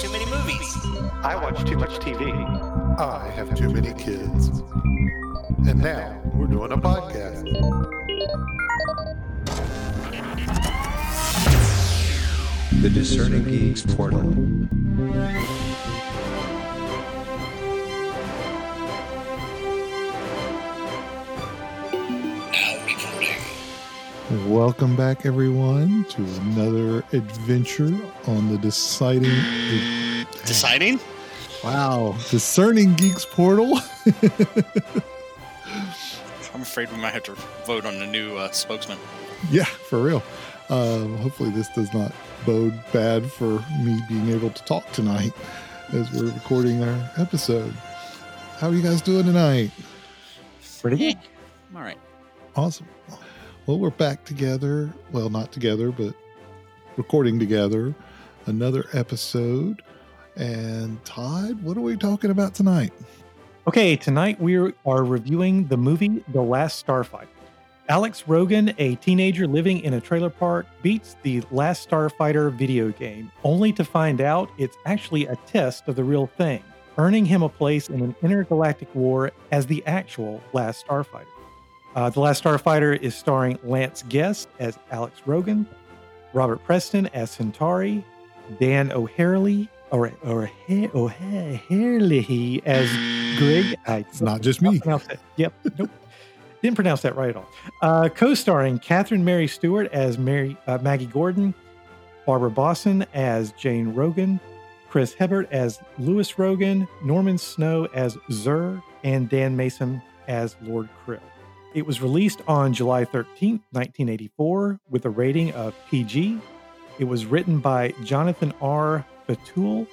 watch too many movies. I watch too much TV. I have too many kids. And now we're doing a podcast. The Discerning Geeks Portal. Welcome back, everyone, to another adventure on the deciding. Deciding? Wow, discerning geeks portal. I'm afraid we might have to vote on a new uh, spokesman. yeah, for real. Um, hopefully, this does not bode bad for me being able to talk tonight as we're recording our episode. How are you guys doing tonight? Pretty good. All right. Awesome. Well, we're back together. Well, not together, but recording together. Another episode. And Todd, what are we talking about tonight? Okay, tonight we are reviewing the movie The Last Starfighter. Alex Rogan, a teenager living in a trailer park, beats the Last Starfighter video game, only to find out it's actually a test of the real thing, earning him a place in an intergalactic war as the actual Last Starfighter. Uh, the Last Starfighter is starring Lance Guest as Alex Rogan, Robert Preston as Centauri, Dan O'Harely or O'Harely as Greg. I It's not just me. Yep. Nope. Didn't pronounce that right at all. Uh, co-starring Catherine Mary Stewart as Mary uh, Maggie Gordon, Barbara Bosson as Jane Rogan, Chris Hebert as Lewis Rogan, Norman Snow as Xur, and Dan Mason as Lord Krill. It was released on July 13th, 1984, with a rating of PG. It was written by Jonathan R. Betuel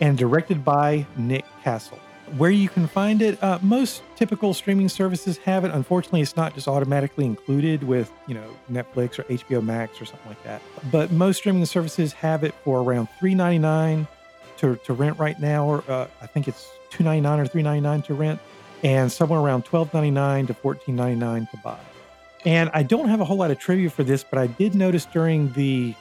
and directed by Nick Castle. Where you can find it, uh, most typical streaming services have it. Unfortunately, it's not just automatically included with, you know, Netflix or HBO Max or something like that. But most streaming services have it for around $3.99 to, to rent right now, or uh, I think it's $2.99 or $3.99 to rent, and somewhere around $12.99 to $14.99 to buy. And I don't have a whole lot of trivia for this, but I did notice during the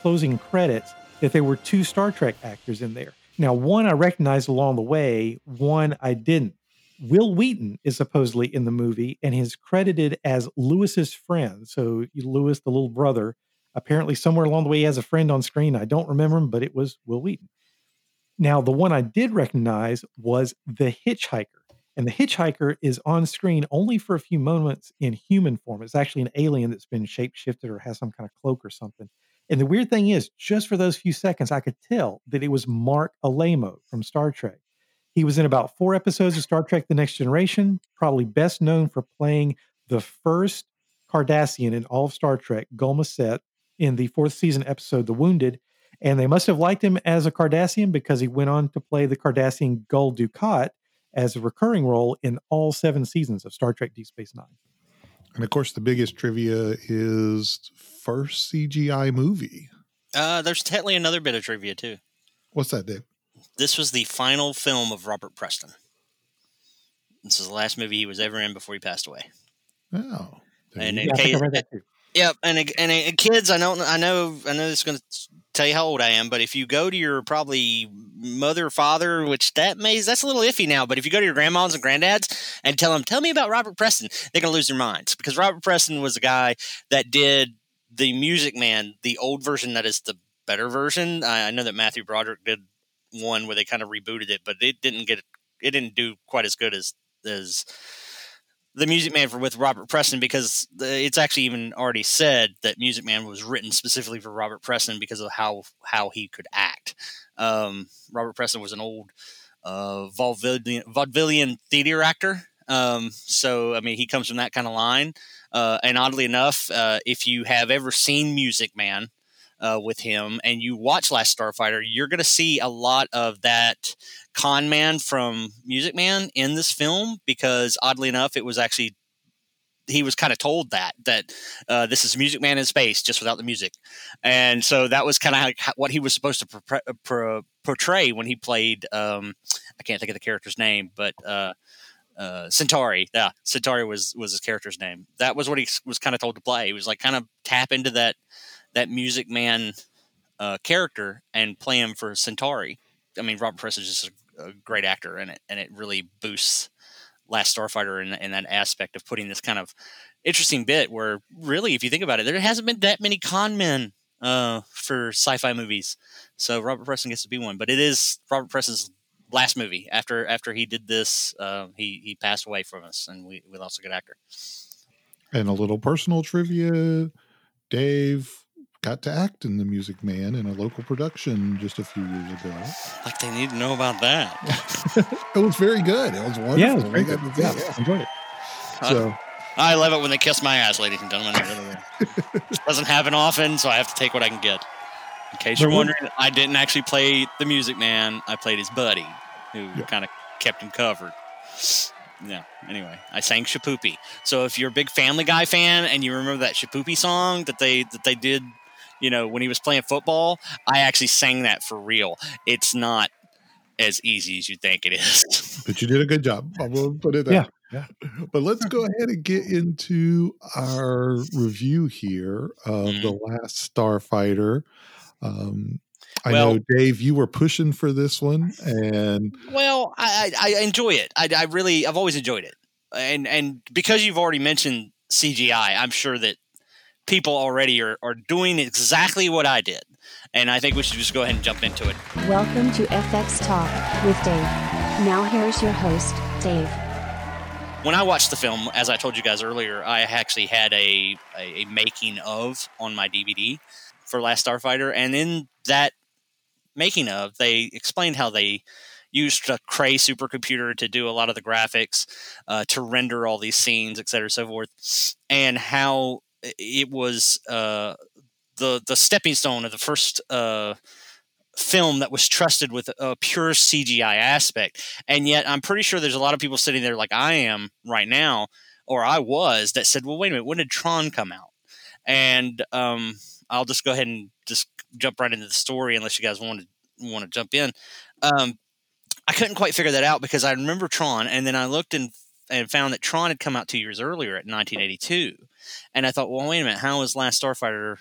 closing credits that there were two Star Trek actors in there. Now, one I recognized along the way, one I didn't. Wil Wheaton is supposedly in the movie and is credited as Lewis's friend. So, Lewis, the little brother, apparently somewhere along the way he has a friend on screen. I don't remember him, but it was Wil Wheaton. Now, the one I did recognize was the hitchhiker. And the hitchhiker is on screen only for a few moments in human form. It's actually an alien that's been shapeshifted or has some kind of cloak or something. And the weird thing is, just for those few seconds, I could tell that it was Marc Alaimo from Star Trek. He was in about four episodes of Star Trek The Next Generation, probably best known for playing the first Cardassian in all of Star Trek, Gul Set, in the fourth season episode The Wounded. And they must have liked him as a Cardassian because he went on to play the Cardassian Gul Dukat as a recurring role in all seven seasons of Star Trek Deep Space Nine. And of course, the biggest trivia is first CGI movie. Uh, there's technically another bit of trivia too. What's that, Dave? This was the final film of Robert Preston. This is the last movie he was ever in before he passed away. Oh, And you in Yeah, I I case, read that too. Yep, and and, and kids, I know, I know, I know. This is going to tell you how old I am, but if you go to your probably mother, father, which that may that's a little iffy now, but if you go to your grandmas and granddads and tell them, tell me about Robert Preston, they're to lose their minds because Robert Preston was a guy that did the Music Man, the old version that is the better version. I, I know that Matthew Broderick did one where they kind of rebooted it, but it didn't get it didn't do quite as good as as the Music Man for with Robert Preston because it's actually even already said that Music Man was written specifically for Robert Preston because of how how he could act. Um, Robert Preston was an old uh, vaudevillian, vaudevillian theater actor, um, so I mean he comes from that kind of line. Uh, and oddly enough, uh, if you have ever seen Music Man uh, with him and you watch Last Starfighter, you're going to see a lot of that con man from Music Man in this film because oddly enough, it was actually he was kind of told that that uh, this is Music Man in space, just without the music, and so that was kind of what he was supposed to pro- portray when he played. Um, I can't think of the character's name, but uh, uh, Centauri. Yeah, Centauri was was his character's name. That was what he was kind of told to play. He was like kind of tap into that that Music Man uh, character and play him for Centauri. I mean, Robert Preston is just a, a great actor, and it and it really boosts Last Starfighter in, in that aspect of putting this kind of interesting bit where really, if you think about it, there hasn't been that many con men uh, for sci-fi movies. So Robert Preston gets to be one, but it is Robert Preston's last movie. After after he did this, uh, he he passed away from us, and we we lost a good actor. And a little personal trivia: Dave got to act in The Music Man in a local production just a few years ago. Like they need to know about that. it was very good. It was wonderful. Yeah, it was very good. to- Yeah, yeah. enjoyed it. So I love it when they kiss my ass, ladies and gentlemen. I really do. Doesn't happen often, so I have to take what I can get. In case you're wondering, I didn't actually play the Music Man. I played his buddy, who Yeah. kind of kept him covered. Yeah. Anyway, I sang Shipoopi. So if you're a big Family Guy fan and you remember that Shipoopi song that they that they did, you know, when he was playing football, I actually sang that for real. It's not as easy as you think it is. but you did a good job. I will put it that. Yeah, But let's go ahead and get into our review here of Mm-hmm. the last Starfighter. Um, I Well- know, Dave, you were pushing for this one, and Well, I, I, I enjoy it. I, I really, I've always enjoyed it, and and because you've already mentioned CGI, I'm sure that people already are, are doing exactly what I did, and I think we should just go ahead and jump into it. Welcome to FX Talk with Dave. Now here's your host, Dave. When I watched the film, as I told you guys earlier, I actually had a a, a making of on my DVD for Last Starfighter, and in that making of, they explained how they used a Cray supercomputer to do a lot of the graphics, uh, to render all these scenes, et cetera, so forth, and how it was uh, the the stepping stone of the first uh, film that was trusted with a pure CGI aspect. And yet, I'm pretty sure there's a lot of people sitting there like I am right now, or I was, that said, "Well, wait a minute, when did Tron come out?" And um, I'll just go ahead and just jump right into the story, unless you guys want to want to jump in. Um, I couldn't quite figure that out because I remember Tron, and then I looked and and found that Tron had come out two years earlier at 1982, and I thought, well, wait a minute, how is Last Starfighter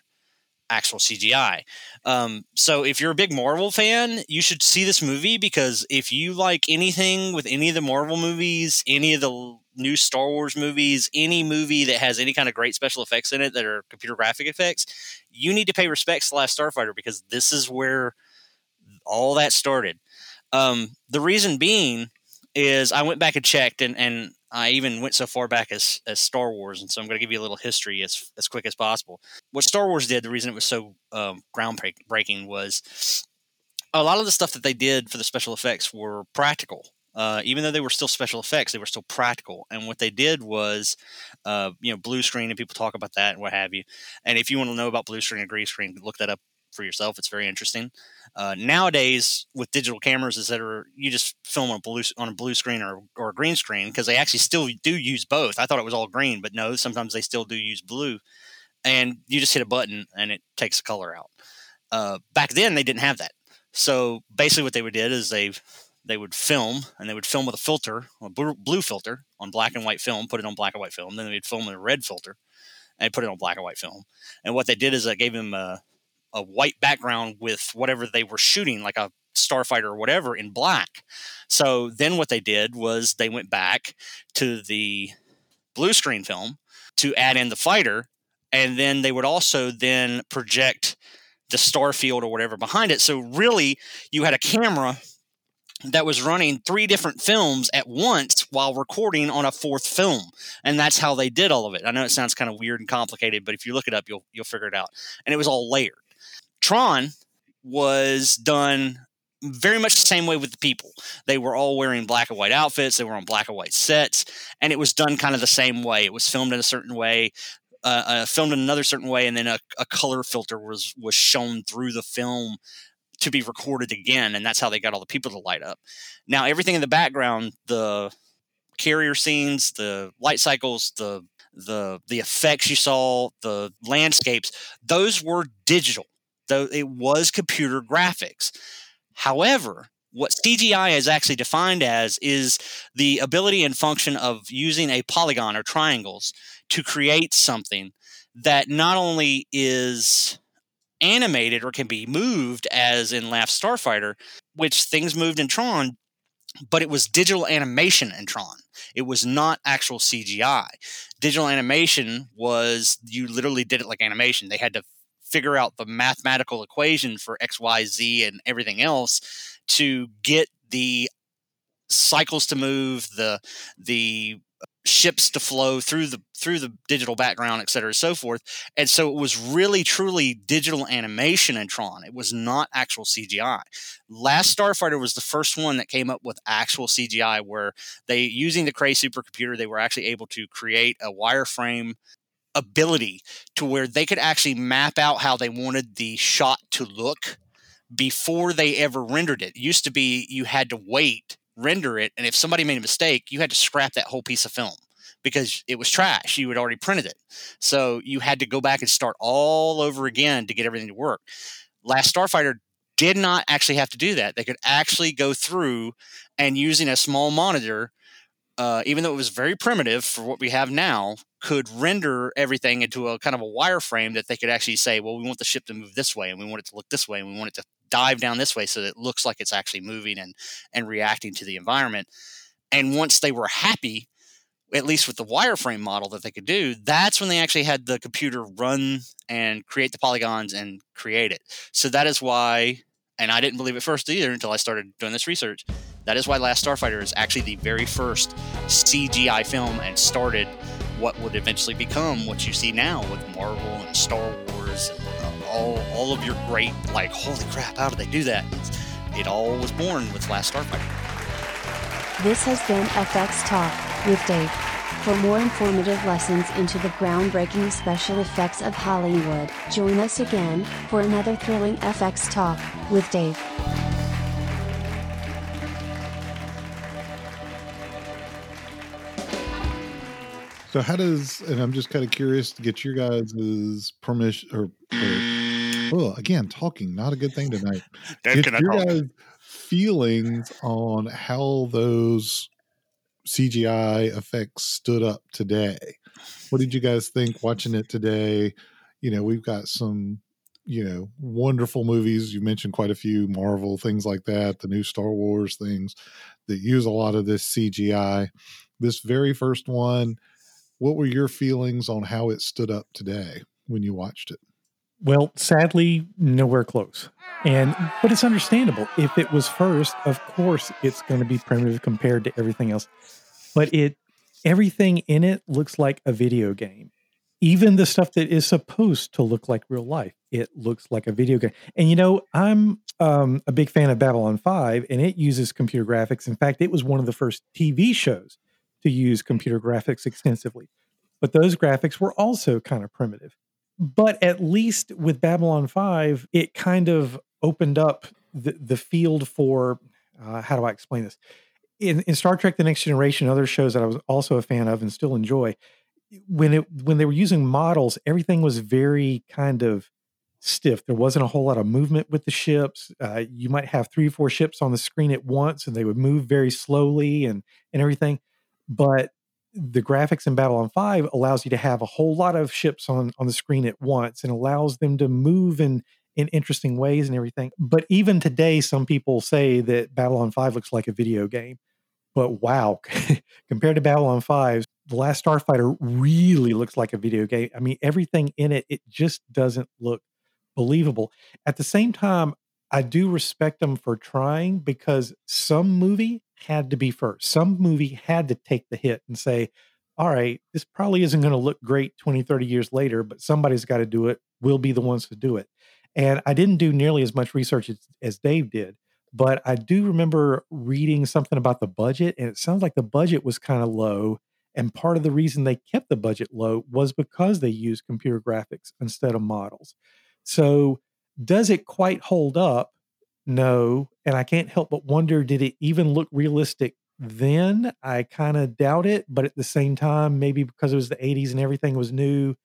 actual CGI? Um, so if you're a big Marvel fan, you should see this movie because if you like anything with any of the Marvel movies, any of the new Star Wars movies, any movie that has any kind of great special effects in it that are computer graphic effects, you need to pay respects to Last Starfighter because this is where all that started. Um, the reason being is I went back and checked, and, and I even went so far back as, as Star Wars, and so I'm going to give you a little history as as quick as possible. What Star Wars did, the reason it was so um, groundbreaking was a lot of the stuff that they did for the special effects were practical. Uh, even though they were still special effects, they were still practical. And what they did was, uh, you know, blue screen, and people talk about that and what have you. And if you want to know about blue screen and green screen, look that up for yourself. It's very interesting. Uh, nowadays, with digital cameras, etc., you just film on a blue on a blue screen or, or a green screen because they actually still do use both. I thought it was all green, but no, sometimes they still do use blue. And you just hit a button and it takes the color out. Uh, back then, they didn't have that. So basically, what they would did is they they would film and they would film with a filter, a blue filter on black and white film, put it on black and white film. Then they'd film with a red filter and put it on black and white film. And what they did is they gave them a, a white background with whatever they were shooting, like a starfighter or whatever, in black. So then what they did was they went back to the blue screen film to add in the fighter, and then they would also then project the star field or whatever behind it. So really, you had a camera that was running three different films at once while recording on a fourth film and that's how they did all of it i know it sounds kind of weird and complicated but if you look it up you'll you'll figure it out and it was all layered tron was done very much the same way with the people. They were all wearing black and white outfits. They were on black and white sets and it was done kind of the same way. It was filmed in a certain way uh, uh, filmed in another certain way and then a, a color filter was was shown through the film to be recorded again and that's how they got all the people to light up. Now everything in the background the carrier scenes the light cycles the the the effects you saw the landscapes those were digital though it was computer graphics however what CGI is actually defined as is the ability and function of using a polygon or triangles to create something that not only is animated or can be moved as in Last Starfighter, which things moved in Tron, but it was digital animation in Tron. It was not actual CGI. Digital animation was you literally did it like animation. They had to figure out the mathematical equation for X, Y, Z, and everything else to get the cycles to move, the the ships to flow through the through the digital background, et cetera, and so forth. And so it was really truly digital animation in Tron. It was not actual CGI. Last Starfighter was the first one that came up with actual CGI, where they using the Cray supercomputer, they were actually able to create a wireframe ability to where they could actually map out how they wanted the shot to look before they ever rendered it. it used to be you had to wait render it. And if somebody made a mistake, you had to scrap that whole piece of film because it was trash. You had already printed it. So you had to go back and start all over again to get everything to work. Last Starfighter did not actually have to do that. They could actually go through and using a small monitor, uh, even though it was very primitive for what we have now, could render everything into a kind of a wireframe that they could actually say, well, we want the ship to move this way and we want it to look this way and we want it to dive down this way so that it looks like it's actually moving and and reacting to the environment. And once they were happy, at least with the wireframe model that they could do, that's when they actually had the computer run and create the polygons and create it. So that is why, and I didn't believe it first either until I started doing this research. That is why Last Starfighter is actually the very first CGI film and started what would eventually become what you see now with Marvel and Star Wars and uh, all all of your great like holy crap how did they do that? It all was born with last starfighter. This has been fx talk with dave. For more informative lessons into the groundbreaking special effects of hollywood join us again for another thrilling fx talk with dave So how does and I'm just kind of curious to get your guys' permission or, or well again talking not a good thing tonight. Get your guys' feelings on how those CGI effects stood up today. What did you guys think watching it today? You know, we've got some you know wonderful movies. You mentioned quite a few Marvel things like that, the new Star Wars things that use a lot of this CGI. This very first one what were your feelings on how it stood up today when you watched it? Well, sadly, nowhere close. And but it's understandable. If it was first, of course it's going to be primitive compared to everything else. But it everything in it looks like a video game. Even the stuff that is supposed to look like real life, it looks like a video game. And you know, I'm um, a big fan of Babylon 5 and it uses computer graphics. In fact, it was one of the first TV shows to use computer graphics extensively. But those graphics were also kind of primitive. But at least with Babylon 5, it kind of opened up the, the field for uh, how do I explain this? In, in Star Trek The Next Generation, other shows that I was also a fan of and still enjoy, when it when they were using models, everything was very kind of stiff. There wasn't a whole lot of movement with the ships. Uh, you might have three or four ships on the screen at once, and they would move very slowly and and everything but the graphics in Babylon 5 allows you to have a whole lot of ships on on the screen at once and allows them to move in in interesting ways and everything. But even today some people say that Babylon 5 looks like a video game. But wow, compared to Babylon 5, The Last Starfighter really looks like a video game. I mean, everything in it it just doesn't look believable. At the same time, I do respect them for trying because some movie had to be first. Some movie had to take the hit and say, all right, this probably isn't going to look great 20, 30 years later, but somebody's got to do it. We'll be the ones to do it. And I didn't do nearly as much research as, as Dave did, but I do remember reading something about the budget, and it sounds like the budget was kind of low. And part of the reason they kept the budget low was because they used computer graphics instead of models. So, does it quite hold up? No. And I can't help but wonder did it even look realistic then? I kind of doubt it. But at the same time, maybe because it was the 80s and everything was new,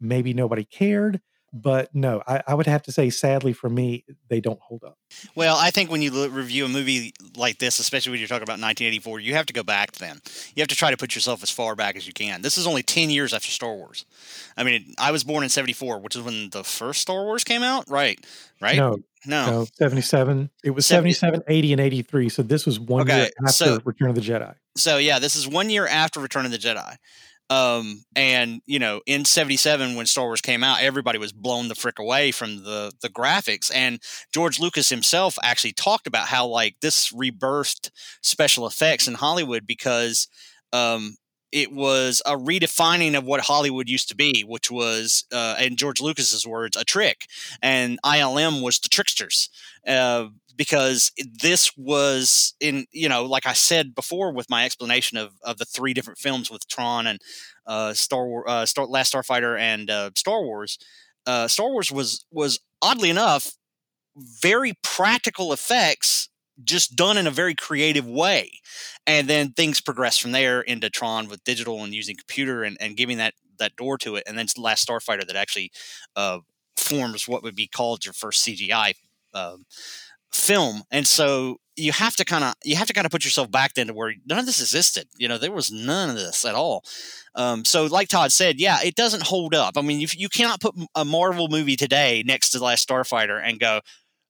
maybe nobody cared. But no, I, I would have to say, sadly for me, they don't hold up. Well, I think when you look, review a movie like this, especially when you're talking about 1984, you have to go back then. You have to try to put yourself as far back as you can. This is only 10 years after Star Wars. I mean, I was born in 74, which is when the first Star Wars came out, right? Right? No, No. no, 77. It was 70 77, 80, and 83. So this was one Okay, year after so- Return of the Jedi. So yeah, this is one year after Return of the Jedi. Um, and you know, in '77 when Star Wars came out, everybody was blown the frick away from the the graphics. And George Lucas himself actually talked about how like this rebirthed special effects in Hollywood because um, it was a redefining of what Hollywood used to be, which was, uh, in George Lucas's words, a trick, and ILM was the tricksters. Uh, because this was in you know like i said before with my explanation of, of the three different films with tron and uh, star wars uh, star, last starfighter and uh, star wars uh, star wars was was oddly enough very practical effects just done in a very creative way. And then things progress from there into tron with digital and using computer and, and giving that that door to it. And then last starfighter that actually uh, forms what would be called your first cgi um, film and so you have to kind of you have to kind of put yourself back then to where none of this existed you know there was none of this at all. Um, so like todd said yeah it doesn't hold up. I mean you, you cannot put a marvel movie today next to the last starfighter and go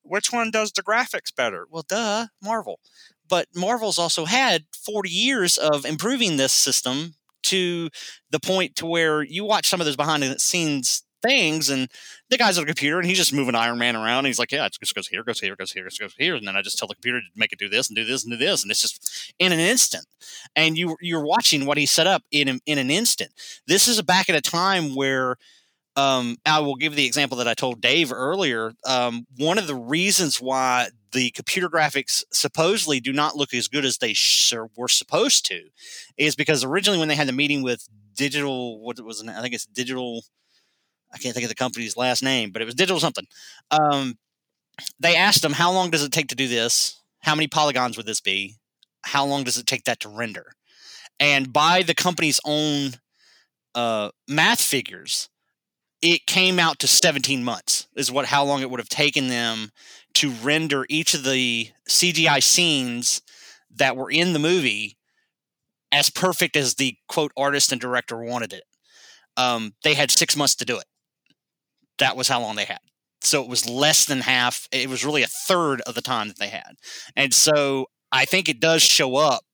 which one does the graphics better? Well duh marvel. But marvel's also had 40 years of improving this system to the point to where you watch some of those behind the scenes things and the guy's on a computer and he's just moving Iron Man around. And he's like, yeah, it just goes here, goes here, goes here, goes here. And then I just tell the computer to make it do this and do this and do this. And it's just in an instant. And you, you're watching what he set up in, in an instant. This is back at a time where um, I will give the example that I told Dave earlier. Um, one of the reasons why the computer graphics supposedly do not look as good as they sh- were supposed to is because originally when they had the meeting with digital, what was it? I think it's digital I can't think of the company's last name, but it was digital something. Um, they asked them, how long does it take to do this? How many polygons would this be? How long does it take that to render? And by the company's own uh, math figures, it came out to 17 months is what how long it would have taken them to render each of the CGI scenes that were in the movie as perfect as the quote artist and director wanted it. Um, they had six months to do it that was how long they had. So it was less than half. It was really a third of the time that they had. And so I think it does show up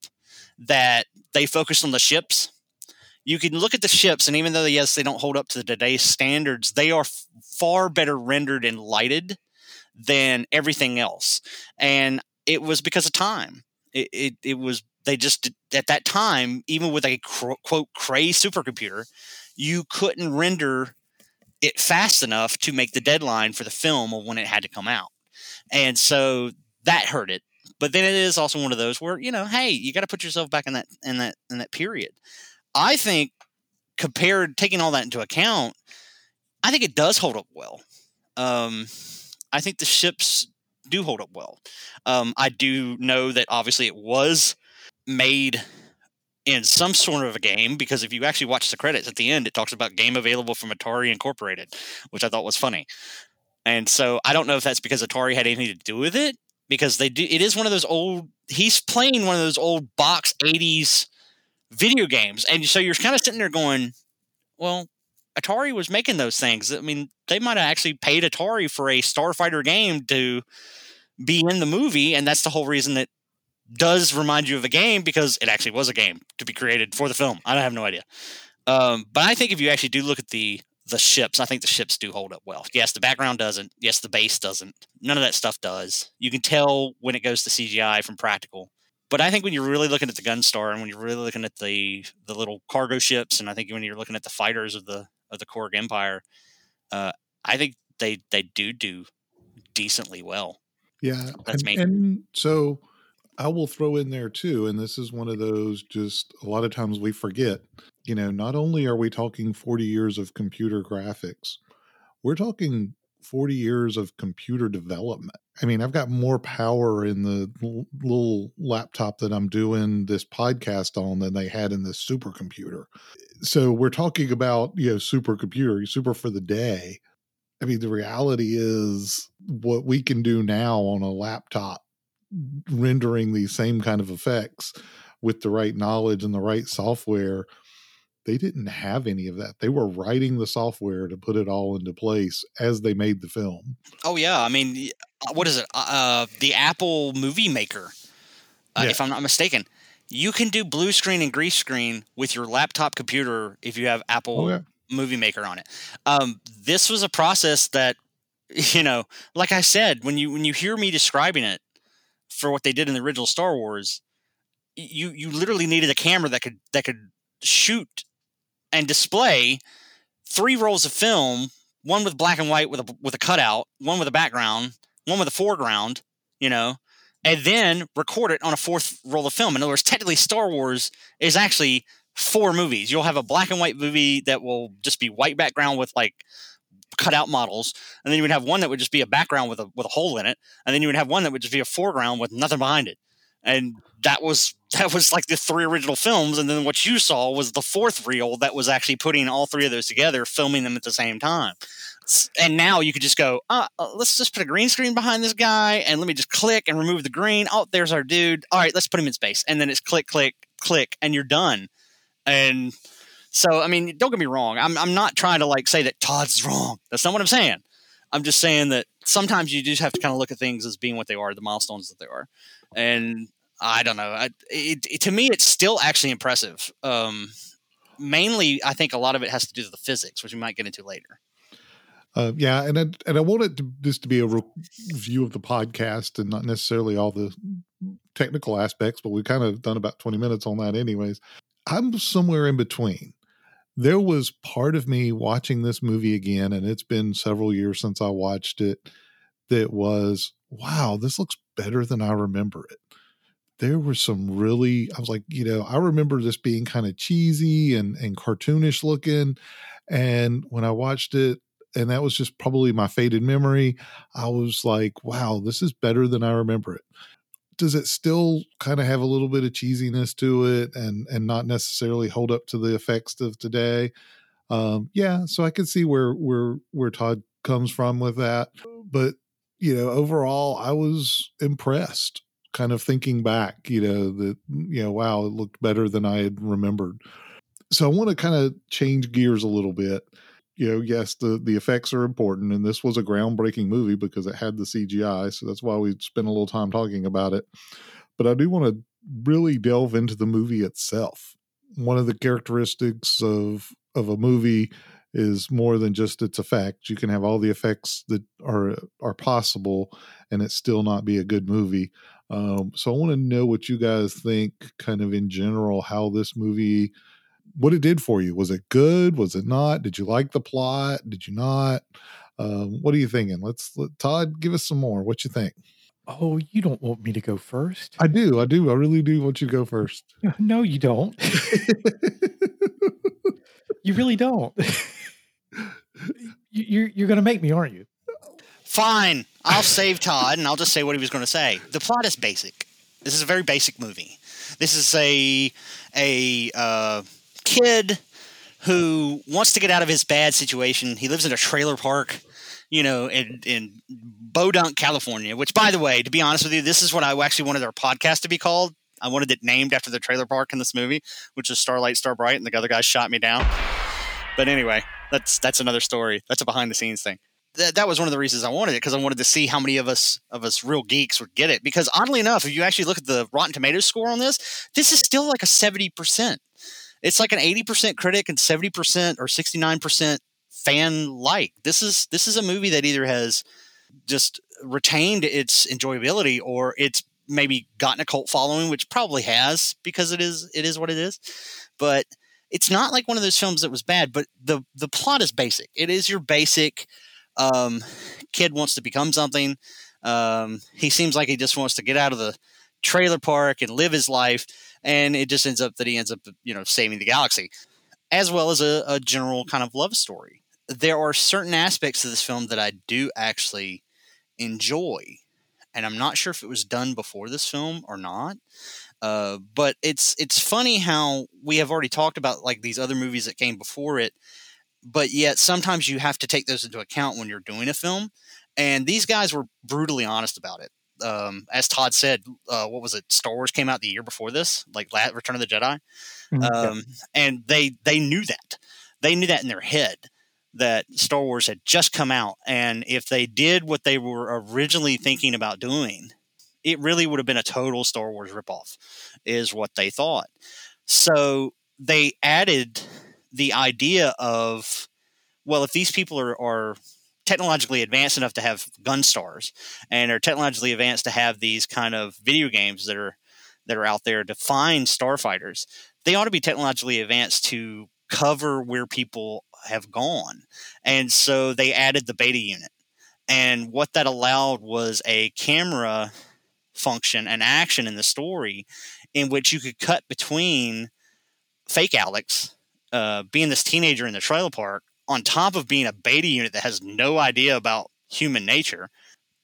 that they focused on the ships. You can look at the ships, and even though, yes, they don't hold up to today's standards, they are f- far better rendered and lighted than everything else. And it was because of time. It, it, it was, they just, at that time, even with a quote, cray supercomputer, you couldn't render it fast enough to make the deadline for the film of when it had to come out. And so that hurt it. But then it is also one of those where, you know, hey, you got to put yourself back in that in that in that period. I think compared taking all that into account, I think it does hold up well. Um, I think the ships do hold up well. Um, I do know that obviously it was made in some sort of a game because if you actually watch the credits at the end, it talks about game available from Atari Incorporated, which I thought was funny. And so I don't know if that's because Atari had anything to do with it because they do. It is one of those old. He's playing one of those old box '80s video games, and so you're kind of sitting there going, "Well, Atari was making those things. I mean, they might have actually paid Atari for a Starfighter game to be in the movie, and that's the whole reason that does remind you of a game because it actually was a game to be created for the film. I don't have no idea. Um, but I think if you actually do look at the the ships, I think the ships do hold up well. Yes, the background doesn't. Yes, the base doesn't. None of that stuff does. You can tell when it goes to CGI from practical. But I think when you're really looking at the Gunstar and when you're really looking at the the little cargo ships, and I think when you're looking at the fighters of the of the Korg Empire, uh, I think they they do do decently well. Yeah, That's and, me. and so I will throw in there too, and this is one of those just a lot of times we forget. You know, not only are we talking 40 years of computer graphics, we're talking 40 years of computer development. I mean, I've got more power in the l- little laptop that I'm doing this podcast on than they had in this supercomputer. So we're talking about, you know, supercomputer, super for the day. I mean, the reality is what we can do now on a laptop, rendering these same kind of effects with the right knowledge and the right software. They didn't have any of that. They were writing the software to put it all into place as they made the film. Oh yeah, I mean, uh, what is it? Uh, the Apple Movie Maker, uh, Yeah. if I'm not mistaken. You can do blue screen and green screen with your laptop computer if you have Apple Oh, yeah. movie maker on it. Um, this was a process that, you know, like I said, when you when you hear me describing it for what they did in the original Star Wars, you you literally needed a camera that could that could shoot and display three rolls of film, one with black and white with a with a cutout, one with a background, one with a foreground, you know, and then record it on a fourth roll of film. In other words, technically Star Wars is actually four movies. You'll have a black and white movie that will just be white background with like cut out models, and then you would have one that would just be a background with a with a hole in it, and then you would have one that would just be a foreground with nothing behind it. And that was that was like the three original films, and then what you saw was the fourth reel that was actually putting all three of those together, filming them at the same time. And now you could just go, uh, uh, let's just put a green screen behind this guy, and let me just click and remove the green. Oh, there's our dude. All right, let's put him in space, and then it's click, click, click, and you're done. And so, I mean, don't get me wrong. I'm I'm not trying to like say that Todd's wrong. That's not what I'm saying. I'm just saying that sometimes you just have to kind of look at things as being what they are, the milestones that they are. And I don't know. I, it, it- to me, it's still actually impressive. Um, mainly, I think a lot of it has to do with the physics, which we might get into later. Uh, yeah, and I, and I want it to this to be a review of the podcast and not necessarily all the technical aspects, but we've kind of done about twenty minutes on that, anyways. I'm somewhere in between. There was part of me watching this movie again, and it's been several years since I watched it. That was wow, this looks better than I remember it. There were some really, I was like, you know, I remember this being kind of cheesy and and cartoonish looking, and when I watched it, and that was just probably my faded memory. I was like, wow, this is better than I remember it. Does it still kind of have a little bit of cheesiness to it and and not necessarily hold up to the effects of today? Um, yeah, so I can see where where where Todd comes from with that. But you know, overall I was impressed kind of thinking back, you know, that you know, wow, it looked better than I had remembered. So I want to kind of change gears a little bit you know, yes, the the effects are important, and this was a groundbreaking movie because it had the CGI, so that's why we spent a little time talking about it. But I do want to really delve into the movie itself. One of the characteristics of of a movie is more than just its effects. You can have all the effects that are are possible, and it still not be a good movie. Um, so I want to know what you guys think, kind of in general, how this movie what it did for you. Was it good? Was it not? Did you like the plot? Did you not? Um, what are you thinking? Let's let Todd give us some more. What you think? Oh, you don't want me to go first? I do. I do. I really do want you to go first. No, you don't. You really don't. You- You're you're going to make me, aren't you? Fine, I'll save Todd, and I'll just say what he was going to say. The plot is basic. This is a very basic movie. This is a a uh, kid who wants to get out of his bad situation. He lives in a trailer park, you know, in in Bodunk, California. Which, by the way, to be honest with you, this is what I actually wanted our podcast to be called. I wanted it named after the trailer park in this movie, which is Starlight Starbright, and the other guy shot me down. But anyway, that's that's another story. That's a behind the scenes thing that, that was one of the reasons I wanted it because I wanted to see how many of us of us real geeks would get it. Because oddly enough, if you actually look at the Rotten Tomatoes score on this, this is still like a seventy percent. It's like an eighty percent critic and seventy percent or sixty nine percent fan like. This is this is a movie that either has just retained its enjoyability or it's maybe gotten a cult following, which probably has because it is it is what it is. But it's not like one of those films that was bad. But the the plot is basic. It is your basic um, kid wants to become something. Um, he seems like he just wants to get out of the trailer park and live his life, and it just ends up that he ends up, you know, saving the galaxy, as well as a, a general kind of love story. There are certain aspects of this film that I do actually enjoy, and I'm not sure if it was done before this film or not. Uh, but it's it's funny how we have already talked about like these other movies that came before it but yet sometimes you have to take those into account when you're doing a film. And these guys were brutally honest about it. Um, as Todd said, uh, what was it? Star Wars came out the year before this, like Return of the Jedi, Mhm, um, and they they knew that they knew that in their head that Star Wars had just come out, and if they did what they were originally thinking about doing, it really would have been a total Star Wars ripoff, is what they thought. So they added the idea of, well, if these people are, are technologically advanced enough to have gun stars and are technologically advanced to have these kind of video games that are that are out there to find starfighters, they ought to be technologically advanced to cover where people have gone. And so they added the beta unit. And what that allowed was a camera function and action in the story in which you could cut between fake Alex uh, being this teenager in the trailer park on top of being a beta unit that has no idea about human nature,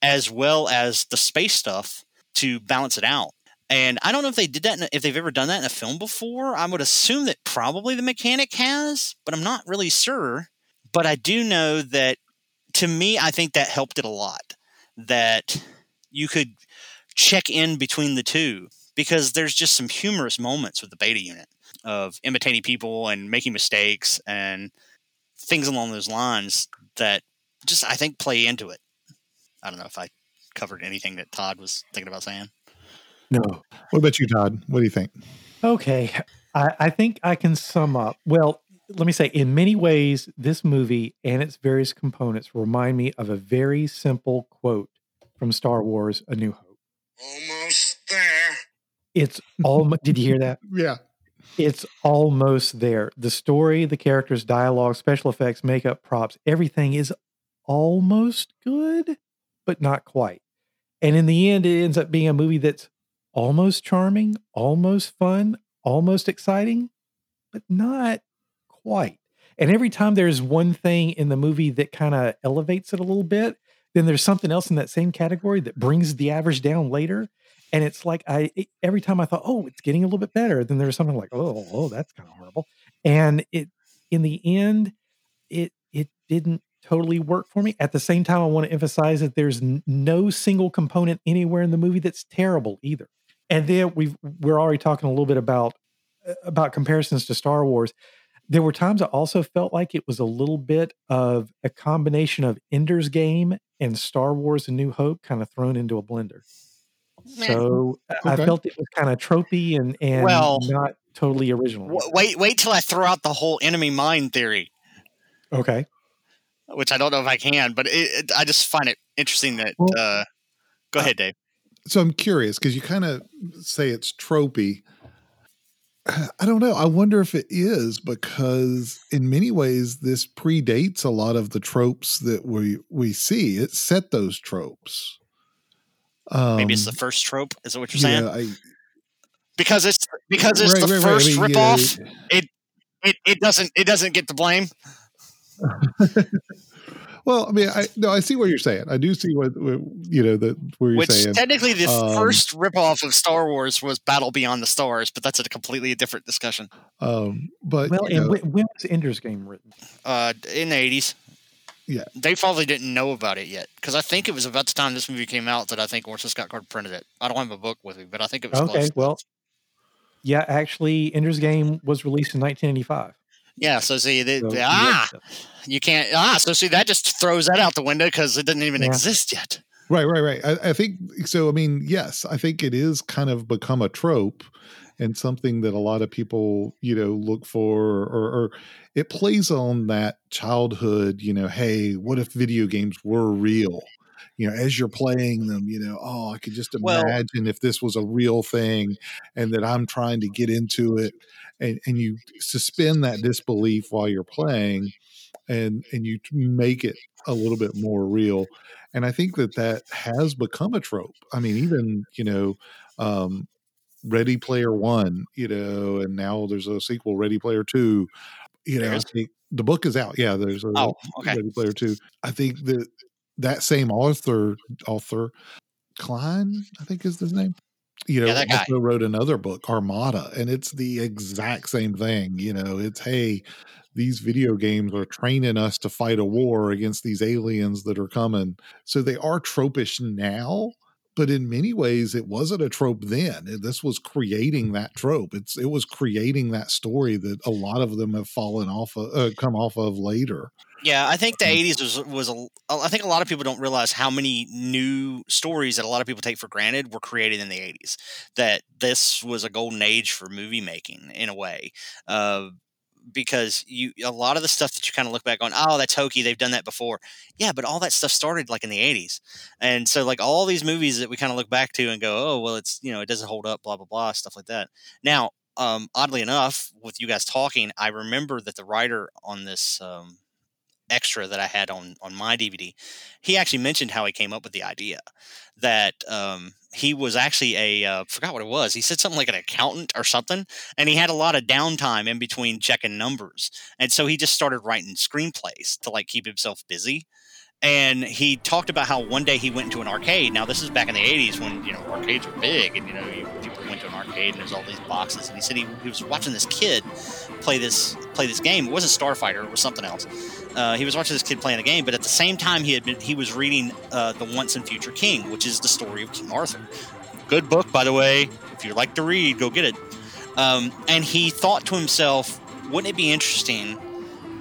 as well as the space stuff to balance it out. And I don't know if they did that, in if they've ever done that in a film before. I would assume that probably the mechanic has, but I'm not really sure. But I do know that to me, I think that helped it a lot. That you could check in between the two because there's just some humorous moments with the beta unit of imitating people and making mistakes and things along those lines that just I think play into it. I don't know if I covered anything that Todd was thinking about saying. No. What about you, Todd? What do you think? Okay. I, I think I can sum up. Well, let me say, in many ways, this movie and its various components remind me of a very simple quote from Star Wars A New Hope. Almost there. It's almost, did you hear that? Yeah. It's almost there. The story, the characters, dialogue, special effects, makeup, props, everything is almost good, but not quite. And in the end, it ends up being a movie that's almost charming, almost fun, almost exciting, but not quite. And every time there's one thing in the movie that kind of elevates it a little bit, then there's something else in that same category that brings the average down later. And it's like I it- every time I thought, oh, it's getting a little bit better, then there's something like, oh, oh, that's kind of horrible. And it in the end, it it didn't totally work for me. At the same time, I want to emphasize that there's n- no single component anywhere in the movie that's terrible either. And then we've we're already talking a little bit about uh, about comparisons to Star Wars. There were times I also felt like it was a little bit of a combination of Ender's Game and Star Wars: A New Hope, kind of thrown into a blender. So I- I felt it was kind of tropey and and Well, not totally original. W- wait, wait till I throw out the whole enemy mind theory, Okay. which I don't know if I can, but it, it, I just find it interesting that. Well, uh, go ahead, Dave. So I'm curious because you kind of say it's tropey. I don't know. I wonder if it is because in many ways this predates a lot of the tropes that we we see. It set those tropes. Um, Maybe it's the first trope. Is that what you're saying? yeah, I, because it's because it's right, the right, right. I first mean, ripoff. yeah, It it doesn't it doesn't get the blame. well, I mean, I no, I see what you're saying. I do see what, what you know that where you're Which saying. technically the um, first ripoff of Star Wars was Battle Beyond the Stars, but that's a completely different discussion. Um, but Well, and know, when, when was Ender's Game written? Uh, in the eighties. Yeah. They probably didn't know about it yet because I think it was about the time this movie came out that I think Orson Scott Card printed it. I don't have a book with me, but I think it was Okay, close. well- Yeah, actually, Ender's Game was released in 1985. yeah. So see, the, So, the- ah, you can't ah. So see, that just throws that out the window because it didn't even Yeah. exist yet. Right, right, right. I, I think so. I mean, yes, I think it is kind of become a trope and something that a lot of people, you know, look for, or, or it plays on that childhood, you know, hey, what if video games were real? You know, as you're playing them, you know, oh, I could just Well- imagine if this was a real thing and that I'm trying to get into it. And, and you suspend that disbelief while you're playing and, and you make it a little bit more real and i think that that has become a trope i mean even you know um ready player one you know and now there's a sequel ready player two you know the book is out yeah there's a Oh, okay. ready player two i think that that same author author Cline i think is his name you know, Yeah, also wrote another book, Armada, and it's the exact same thing. You know, it's hey, these video games are training us to fight a war against these aliens that are coming. So they are tropish now, but in many ways it wasn't a trope then. This was creating that trope. It's it was creating that story that a lot of them have fallen off of, uh, come off of later. Yeah, I think the Mhm. '80s was was a. I think a lot of people don't realize how many new stories that a lot of people take for granted were created in the '80s. That this was a golden age for movie making in a way, uh, because you a lot of the stuff that you kind of look back on, oh, that's hokey. They've done that before. Yeah, but all that stuff started like in the '80s, and so like all these movies that we kind of look back to and go, oh, well, it's you know it doesn't hold up, blah blah blah, stuff like that. Now, um, oddly enough, with you guys talking, I remember that the writer on this. Um, extra that I had on on my DVD, he actually mentioned how he came up with the idea that um, he was actually a uh, forgot what it was. He said something like an accountant or something, and he had a lot of downtime in between checking numbers, and so he just started writing screenplays to like keep himself busy. And he talked about how one day he went into an arcade. Now this is back in the '80s when you know arcades were big, and you know you, people went to an arcade and there's all these boxes. And he said he, he was watching this kid play this play this game. It wasn't Starfighter; it was something else uh, he was watching this kid playing the game, but at the same time, he had been he was reading uh, the Once and Future King, which is the story of King Arthur. Good book, by the way. If you like to read, go get it. Um, and he thought to himself, wouldn't it be interesting?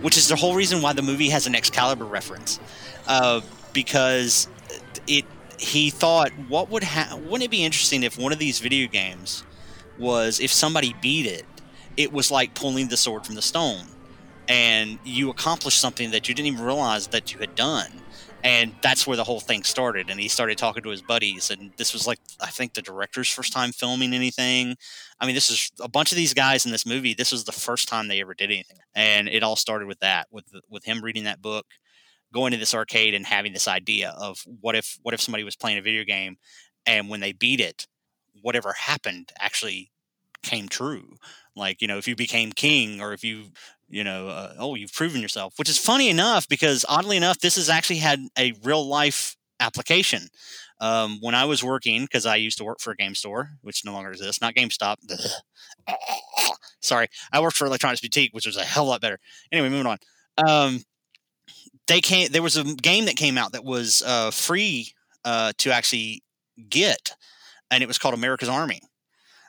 Which is the whole reason why the movie has an Excalibur reference, uh, because it. He thought, what would ha- wouldn't it be interesting if one of these video games was if somebody beat it, it was like pulling the sword from the stone and you accomplished something that you didn't even realize that you had done. And that's where the whole thing started. And he started talking to his buddies and this was like i think the director's first time filming anything. I mean this is a bunch of these guys in this movie this was the first time they ever did anything. And it all started with that with with him reading that book going to this arcade and having this idea of what if what if somebody was playing a video game and when they beat it whatever happened actually came true. Like you know if you became king or if you you know uh, oh you've proven yourself which is funny enough because oddly enough this has actually had a real life application. Um, when i was working because i used to work for a game store which no longer exists not gamestop sorry i worked for electronics boutique which was a hell lot better. Anyway moving on. Um, they came there was a game that came out that was uh, free uh, to actually get and it was called america's army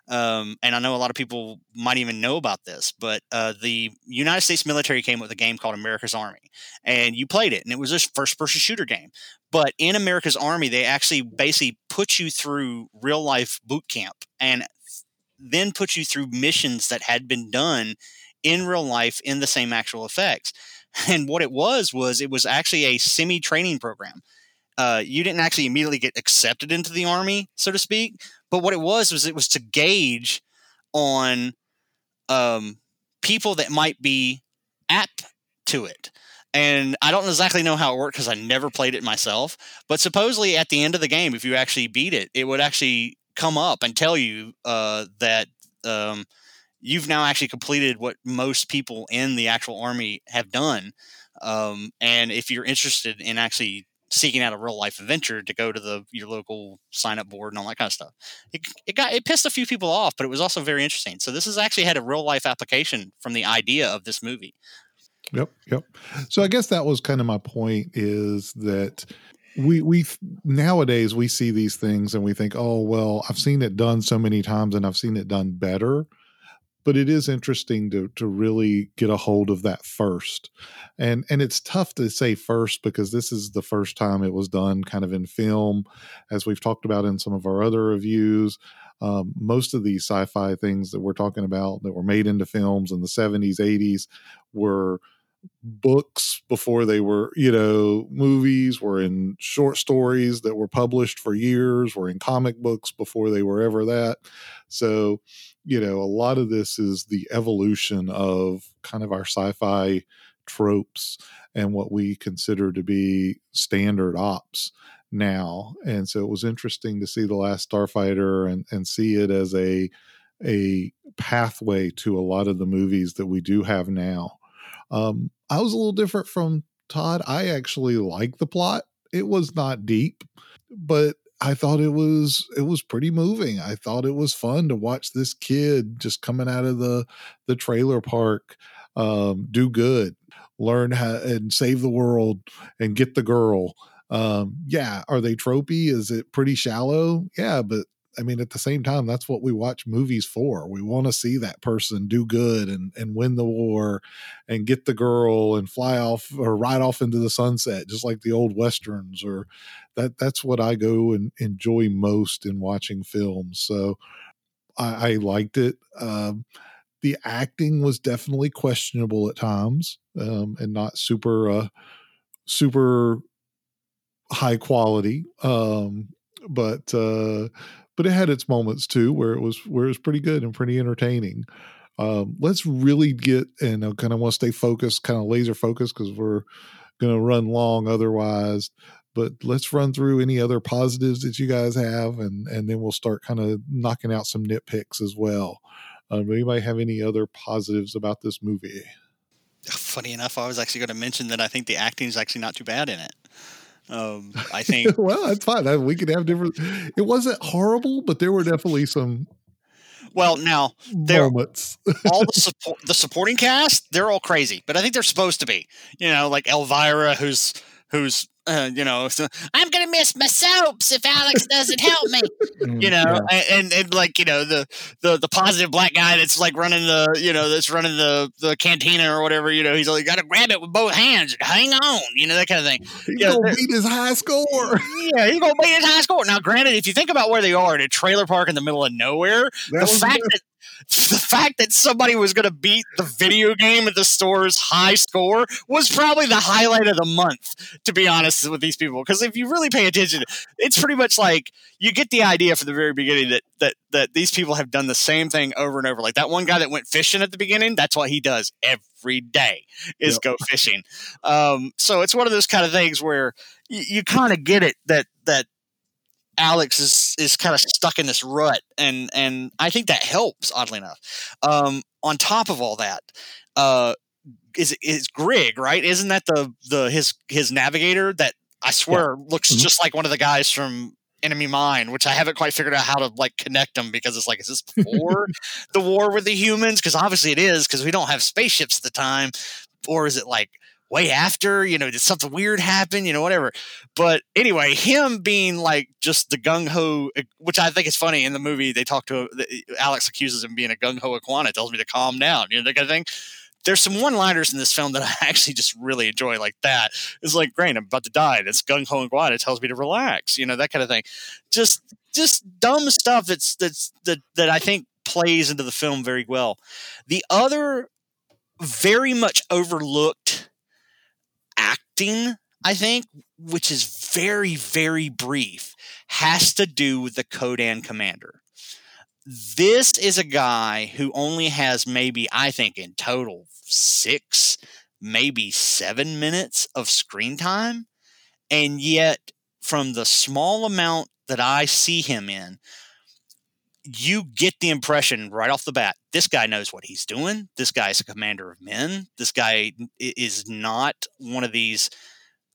um, and I know a lot of people might even know about this, but uh, the United States military came with a game called America's Army, and you played it, and it was a first-person shooter game. But in America's Army, they actually basically put you through real-life boot camp, and then put you through missions that had been done in real life in the same actual effects. And what it was was it was actually a semi-training program. Uh, you didn't actually immediately get accepted into the army, so to speak. But what it was was it was to gauge on um, people that might be apt to it. And I don't exactly know how it worked because I never played it myself. But supposedly at the end of the game, if you actually beat it, it would actually come up and tell you uh, that um, you've now actually completed what most people in the actual army have done. Um, and if you're interested in actually seeking out a real life adventure to go to the your local sign up board and all that kind of stuff. It, it got it pissed a few people off, but it was also very interesting. So this has actually had a real life application from the idea of this movie. Yep, yep. So I guess that was kind of my point is that we we nowadays we see these things and we think, "Oh, well, I've seen it done so many times and I've seen it done better." But it is interesting to to really get a hold of that first. And and it's tough to say first because this is the first time it was done kind of in film as we've talked about in some of our other reviews. Um, most of these sci-fi things that we're talking about that were made into films in the 70s 80s were books before they were, you know, movies, were in short stories that were published for years, were in comic books before they were ever that. So, you know, a lot of this is the evolution of kind of our sci fi tropes and what we consider to be standard ops now. And so it was interesting to see the last Starfighter and, and see it as a a pathway to a lot of the movies that we do have now. Um, I was a little different from Todd. I actually like the plot. It was not deep, but I thought it was it was pretty moving. I thought it was fun to watch this kid just coming out of the the trailer park um, do good, learn how and save the world and get the girl. Um, yeah, are they tropey? Is it pretty shallow? Yeah, but I mean, at the same time, that's what we watch movies for. We want to see that person do good and and win the war, and get the girl and fly off or ride off into the sunset, just like the old westerns. Or that that's what I go and enjoy most in watching films. So I, I liked it. Um, the acting was definitely questionable at times, um, and not super uh, super high quality. Um, but uh, but it had its moments too where it was where it was pretty good and pretty entertaining. Um, let's really get and I kind of want to stay focused, kind of laser focused because we're going to run long otherwise. But let's run through any other positives that you guys have, and and then we'll start kind of knocking out some nitpicks as well. Um, anybody have any other positives about this movie? Funny enough, I was actually going to mention that I think the acting is actually not too bad in it. Um, I think. well, that's fine. We could have different. It wasn't horrible, but there were definitely some. Well, now there moments. all the support, the supporting cast, they're all crazy, but I think they're supposed to be. You know, like Elvira, who's who's uh, you know, so, I'm gonna miss my soaps if Alex doesn't help me. Mm, you know, yeah. and, and like you know the, the the positive black guy that's like running the you know that's running the the cantina or whatever. You know, he's like got to grab it with both hands. Hang on, you know that kind of thing. He's you gonna beat his high score. Yeah, he's gonna beat his high score. Now, granted, if you think about where they are in a trailer park in the middle of nowhere, That the fact that the fact that somebody was going to beat the video game at the store's high score was probably the highlight of the month, to be honest with these people. Because if you really pay attention, it's pretty much like you get the idea from the very beginning that that that these people have done the same thing over and over. Like that one guy that went fishing at the beginning, that's what he does every day is Yep. go fishing. Um, so it's one of those kind of things where you, you kind of get it that that Alex is is kind of stuck in this rut, and and I think that helps. Oddly enough, um, on top of all that, uh, is is Grig right? Isn't that the the his his navigator that I swear looks Mhm. just like one of the guys from Enemy Mine, which I haven't quite figured out how to like connect them because it's like, is this before the war with the humans? Because obviously it is because we don't have spaceships at the time, or is it like way after? You know, did something weird happen? You know, whatever. But anyway, him being like just the gung ho, eh, which I think is funny in the movie. They talk to uh, eh, Alex accuses him being a gung ho Iguana, tells me to calm down. You know that kind of thing. There's some one-liners in this film that I actually just really enjoy, like that. It's like, great, I'm about to die. That's gung ho Iguana tells me to relax. You know that kind of thing. Just, just dumb stuff. That's that's that that I think plays into the film very well. The other very much overlooked acting, I think, which is very, very brief, has to do with the Kodan commander. This is a guy who only has maybe, I think, in total six, maybe seven minutes of screen time. And yet, from the small amount that I see him in, you get the impression right off the bat this guy knows what he's doing. This guy is a commander of men. This guy is not one of these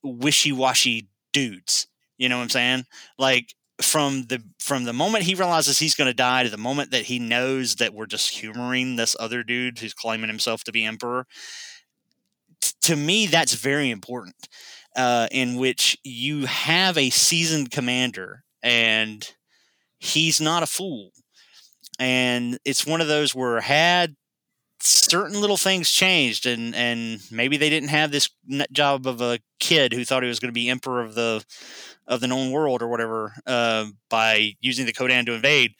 wishy washy dudes. You know what I'm saying? Like from the from the moment he realizes he's going to die to the moment that he knows that we're just humoring this other dude who's claiming himself to be emperor. t- To me, that's very important. Uh, in which you have a seasoned commander and he's not a fool and it's one of those where had certain little things changed and and maybe they didn't have this job of a kid who thought he was going to be emperor of the of the known world or whatever uh, by using the Kodan to invade.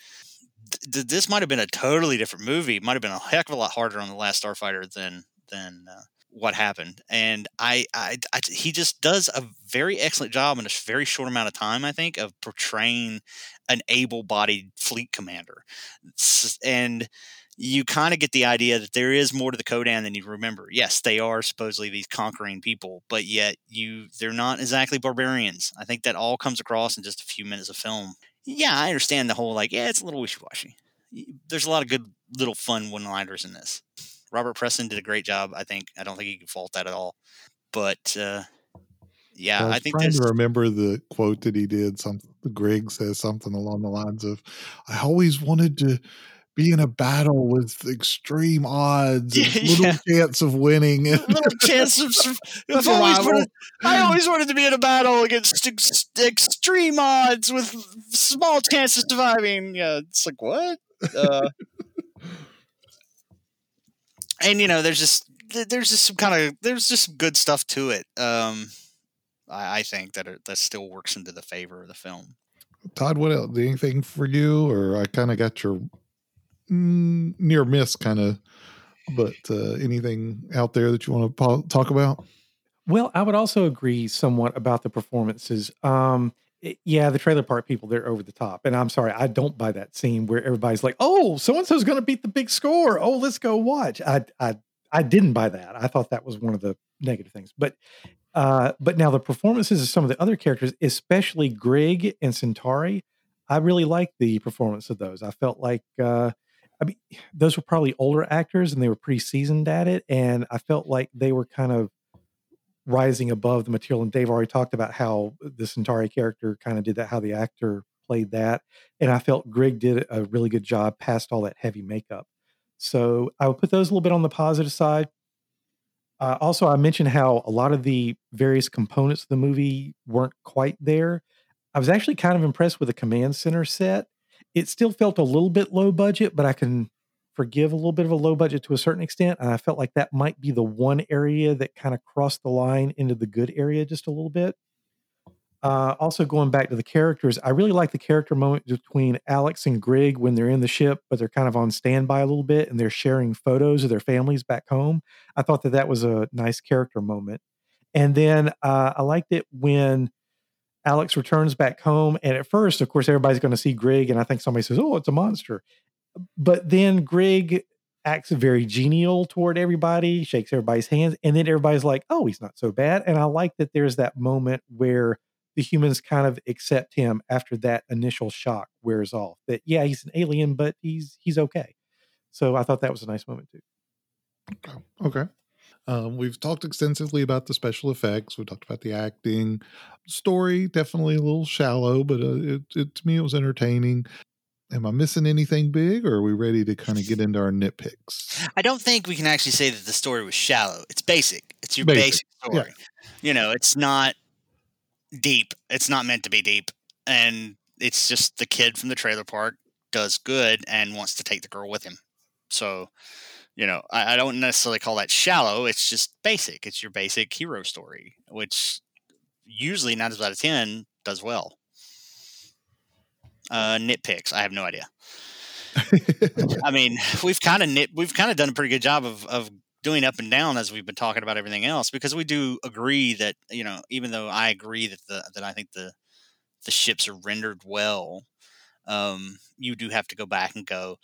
Th- th- this might have been a totally different movie. Might have been a heck of a lot harder on the last starfighter than than uh, what happened and I, I i he just does a very excellent job in a very short amount of time i think of portraying an able-bodied fleet commander and you kind of get the idea that there is more to the Kodan than you remember. Yes, they are supposedly these conquering people, but yet you they're not exactly barbarians. I think that all comes across in just a few minutes of film. Yeah, I understand the whole like, yeah, it's a little wishy-washy. There's a lot of good little fun one-liners in this. Robert Preston did a great job, I think. I don't think you can fault that at all. But uh Yeah, I I think trying to remember the quote that he did. Some Grig says something along the lines of, "I always wanted to be in a battle with extreme odds Yeah, little yeah. chance of winning." Little chance of I've always wanted, I always wanted to be in a battle against ex- extreme odds with small chance of surviving. Yeah, it's like what? Uh, and you know, there's just there's just some kind of there's just some good stuff to it. Um, I, I think that it, that still works into the favor of the film. Todd, what else? Anything for you? Or I kind of got your mm, near miss kind of, but uh, anything out there that you want to po- talk about? Well, I would also agree somewhat about the performances. Um, yeah, the trailer park people, they're over the top. And I'm sorry, I don't buy that scene where everybody's like, oh, so and so's going to beat the big score. Oh, let's go watch. I, I, I didn't buy that. I thought that was one of the negative things. But, uh, but now the performances of some of the other characters, especially Grig and Centauri, I really liked the performance of those. I felt like, uh, I mean, those were probably older actors and they were pretty seasoned at it. And I felt like they were kind of rising above the material. And Dave already talked about how the Centauri character kind of did that, how the actor played that. And I felt Grig did a really good job past all that heavy makeup. So I would put those a little bit on the positive side. Uh, also, I mentioned how a lot of the various components of the movie weren't quite there. I was actually kind of impressed with the command center set. It still felt a little bit low budget, but I can forgive a little bit of a low budget to a certain extent. And I felt like that might be the one area that kind of crossed the line into the good area just a little bit. Uh, also, going back to the characters, I really like the character moment between Alex and Grig when they're in the ship, but they're kind of on standby a little bit and they're sharing photos of their families back home. I thought that that was a nice character moment. And then uh, I liked it when Alex returns back home. And at first, of course, everybody's going to see Grig, and I think somebody says, Oh, it's a monster. But then Grig acts very genial toward everybody, shakes everybody's hands, and then everybody's like, Oh, he's not so bad. And I like that there's that moment where the humans kind of accept him after that initial shock wears off. That yeah, he's an alien, but he's he's okay. So I thought that was a nice moment too. Okay. Um, we've talked extensively about the special effects. We talked about the acting. Story definitely a little shallow, but uh, it, it to me it was entertaining. Am I missing anything big, or are we ready to kind of get into our nitpicks? I don't think we can actually say that the story was shallow. It's basic. It's your Basic, basic, yeah. story. You know, it's not deep. It's not meant to be deep. And it's just the kid from the trailer park does good and wants to take the girl with him. So, you know, I, I don't necessarily call that shallow. It's just basic. It's your basic hero story, which usually nine out of ten does well. Uh, nitpicks. I have no idea. I mean, we've kind of nit, we've kind of done a pretty good job of of doing up and down as we've been talking about everything else because we do agree that you know even though I agree that the that I think the the ships are rendered well, um, you do have to go back and go,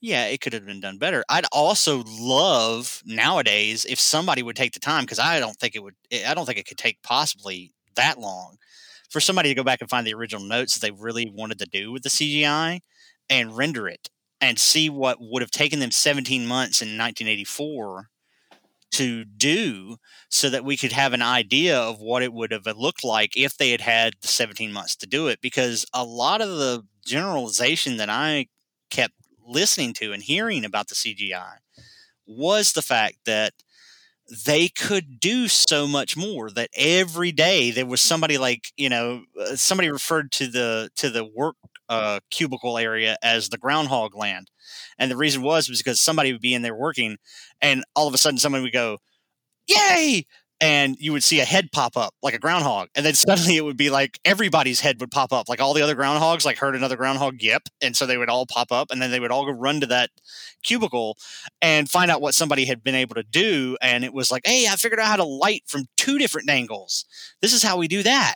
yeah, it could have been done better. I'd also love nowadays if somebody would take the time because I don't think it would. I don't think it could take possibly that long for somebody to go back and find the original notes that they really wanted to do with the CGI and render it and see what would have taken them 17 months in 1984 to do so that we could have an idea of what it would have looked like if they had had the 17 months to do it. Because a lot of the generalization that I kept listening to and hearing about the CGI was the fact that they could do so much more that every day there was somebody like you know uh, somebody referred to the to the work uh, cubicle area as the groundhog land. And the reason was was because somebody would be in there working and all of a sudden someone would go yay and you would see a head pop up like a groundhog and then suddenly it would be like everybody's head would pop up like all the other groundhogs like heard another groundhog yip and so they would all pop up and then they would all go run to that cubicle and find out what somebody had been able to do and it was like hey i figured out how to light from two different angles. This is how we do that.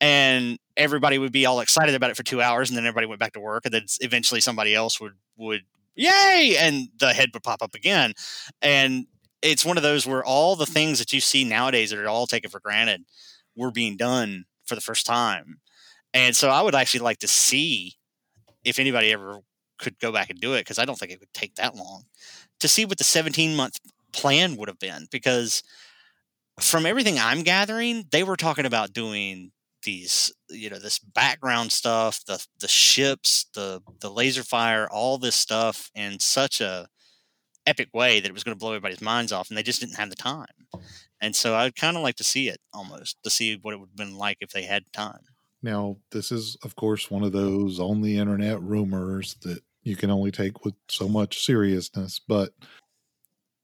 And everybody would be all excited about it for two hours and then everybody went back to work and then eventually somebody else would would yay! and the head would pop up again. And it's one of those where all the things that you see nowadays that are all taken for granted were being done for the first time. And so I would actually like to see if anybody ever could go back and do it because I don't think it would take that long to see what the 17 month plan would have been because from everything I'm gathering, they were talking about doing these, you know, this background stuff, the the ships, the the laser fire, all this stuff in such a epic way that it was going to blow everybody's minds off, and they just didn't have the time. And so I'd kind of like to see it almost to see what it would have been like if they had time. Now, this is, of course, one of those on the internet rumors that you can only take with so much seriousness. But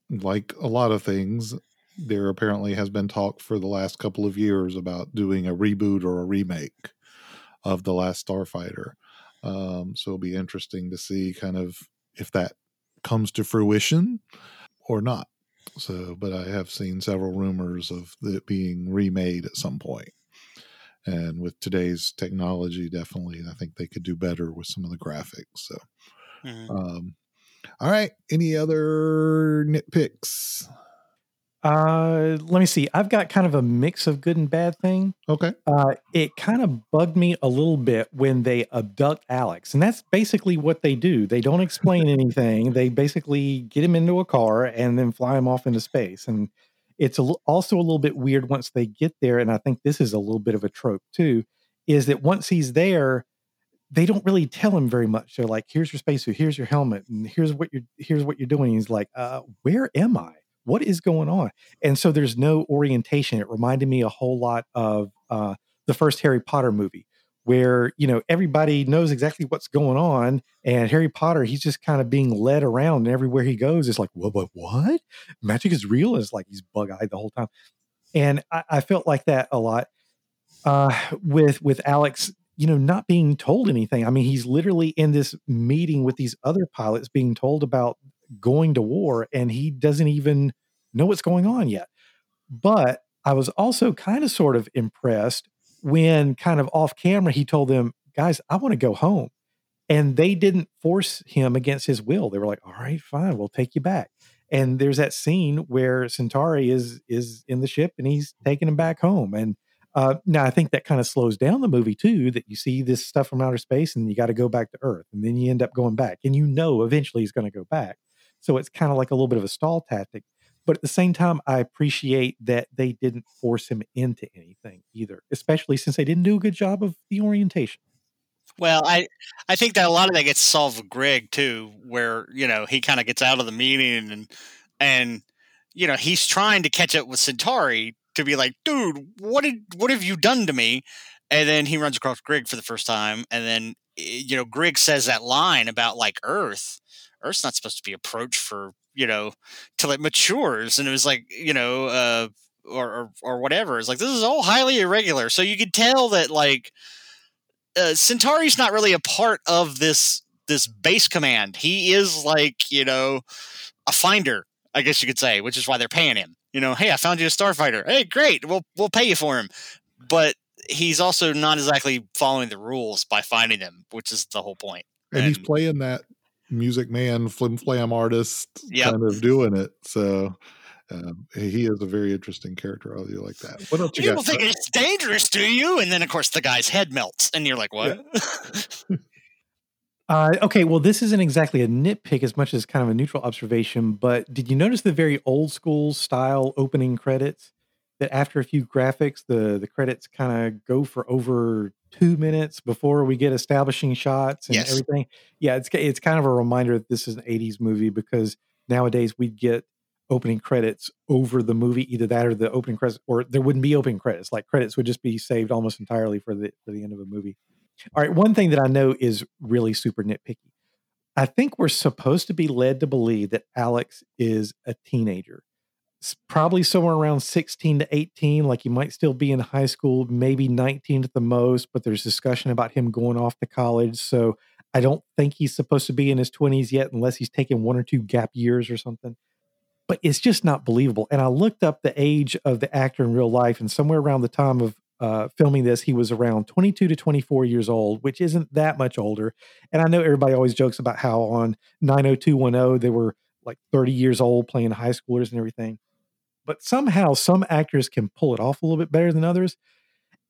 like a lot of things, there apparently has been talk for the last couple of years about doing a reboot or a remake of The Last Starfighter. Um, so it'll be interesting to see kind of if that comes to fruition or not. So, but I have seen several rumors of it being remade at some point. And with today's technology, definitely, I think they could do better with some of the graphics. So, mm-hmm. um, all right. Any other nitpicks? Uh, let me see. I've got kind of a mix of good and bad thing. Okay. Uh, it kind of bugged me a little bit when they abduct Alex, and that's basically what they do. They don't explain anything. They basically get him into a car and then fly him off into space. And it's a, also a little bit weird once they get there. And I think this is a little bit of a trope too. Is that once he's there, they don't really tell him very much. They're like, "Here's your spacesuit. Here's your helmet. And here's what you're. Here's what you're doing." He's like, uh, "Where am I?" What is going on? And so there's no orientation. It reminded me a whole lot of uh, the first Harry Potter movie, where you know everybody knows exactly what's going on, and Harry Potter he's just kind of being led around, and everywhere he goes, it's like what, what, what? Magic is real. It's like he's bug eyed the whole time, and I, I, felt like that a lot uh, with with Alex. You know, not being told anything. I mean, he's literally in this meeting with these other pilots, being told about going to war and he doesn't even know what's going on yet. But I was also kind of sort of impressed when, kind of off camera, he told them, guys, I want to go home. And they didn't force him against his will. They were like, all right, fine, we'll take you back. And there's that scene where Centauri is is in the ship and he's taking him back home. And uh, now I think that kind of slows down the movie too. That you see this stuff from outer space and you got to go back to Earth, and then you end up going back, and you know eventually he's going to go back. So it's kind of like a little bit of a stall tactic. But at the same time, I appreciate that they didn't force him into anything either, especially since they didn't do a good job of the orientation. Well, I I think that a lot of that gets solved with Grig too, where you know he kind of gets out of the meeting and and you know he's trying to catch up with Centauri to be like, dude, what did what have you done to me? And then he runs across Grig for the first time, and then eh, you know Grig says that line about like Earth, Earth's not supposed to be approached for you know till it matures, and it was like you know uh, or, or or whatever. It's like this is all highly irregular. So you could tell that like uh, Centauri's not really a part of this this base command. He is like you know a finder, I guess you could say, which is why they're paying him. You know, hey, I found you a starfighter. Hey, great, we'll we'll pay you for him. But he's also not exactly following the rules by finding them, which is the whole point. And, and he's playing that music man, flim flam artist, yep. kind of doing it. So um, he is a very interesting character. I really like that. What else you People got? think it's dangerous to you, and then of course the guy's head melts, and you're like, "What?" Yeah. uh, okay, well, this isn't exactly a nitpick as much as kind of a neutral observation. But did you notice the very old school style opening credits? That after a few graphics, the the credits kind of go for over two minutes before we get establishing shots and yes. everything. Yeah, it's it's kind of a reminder that this is an '80s movie because nowadays we'd get opening credits over the movie, either that or the opening credits, or there wouldn't be opening credits. Like credits would just be saved almost entirely for the for the end of a movie. All right, one thing that I know is really super nitpicky. I think we're supposed to be led to believe that Alex is a teenager probably somewhere around 16 to 18 like he might still be in high school maybe 19 at the most but there's discussion about him going off to college so i don't think he's supposed to be in his 20s yet unless he's taken one or two gap years or something but it's just not believable and i looked up the age of the actor in real life and somewhere around the time of uh, filming this, he was around 22 to 24 years old, which isn't that much older. And I know everybody always jokes about how on 90210 they were like 30 years old playing high schoolers and everything but somehow some actors can pull it off a little bit better than others.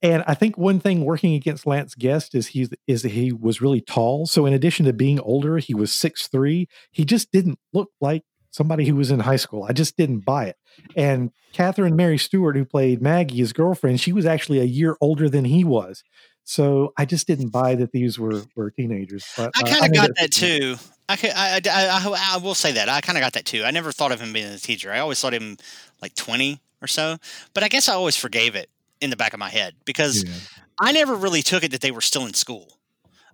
And I think one thing working against Lance Guest is he is he was really tall. So in addition to being older, he was six three. He just didn't look like somebody who was in high school. I just didn't buy it. And Catherine Mary Stewart, who played Maggie, his girlfriend, she was actually a year older than he was. So I just didn't buy that these were were teenagers. But I kind of got that too. I, could- I, I, I, I will say that I kind of got that too. I never thought of him being a teacher. I always thought him like twenty or so. But I guess I always forgave it in the back of my head because Yeah. I never really took it that they were still in school.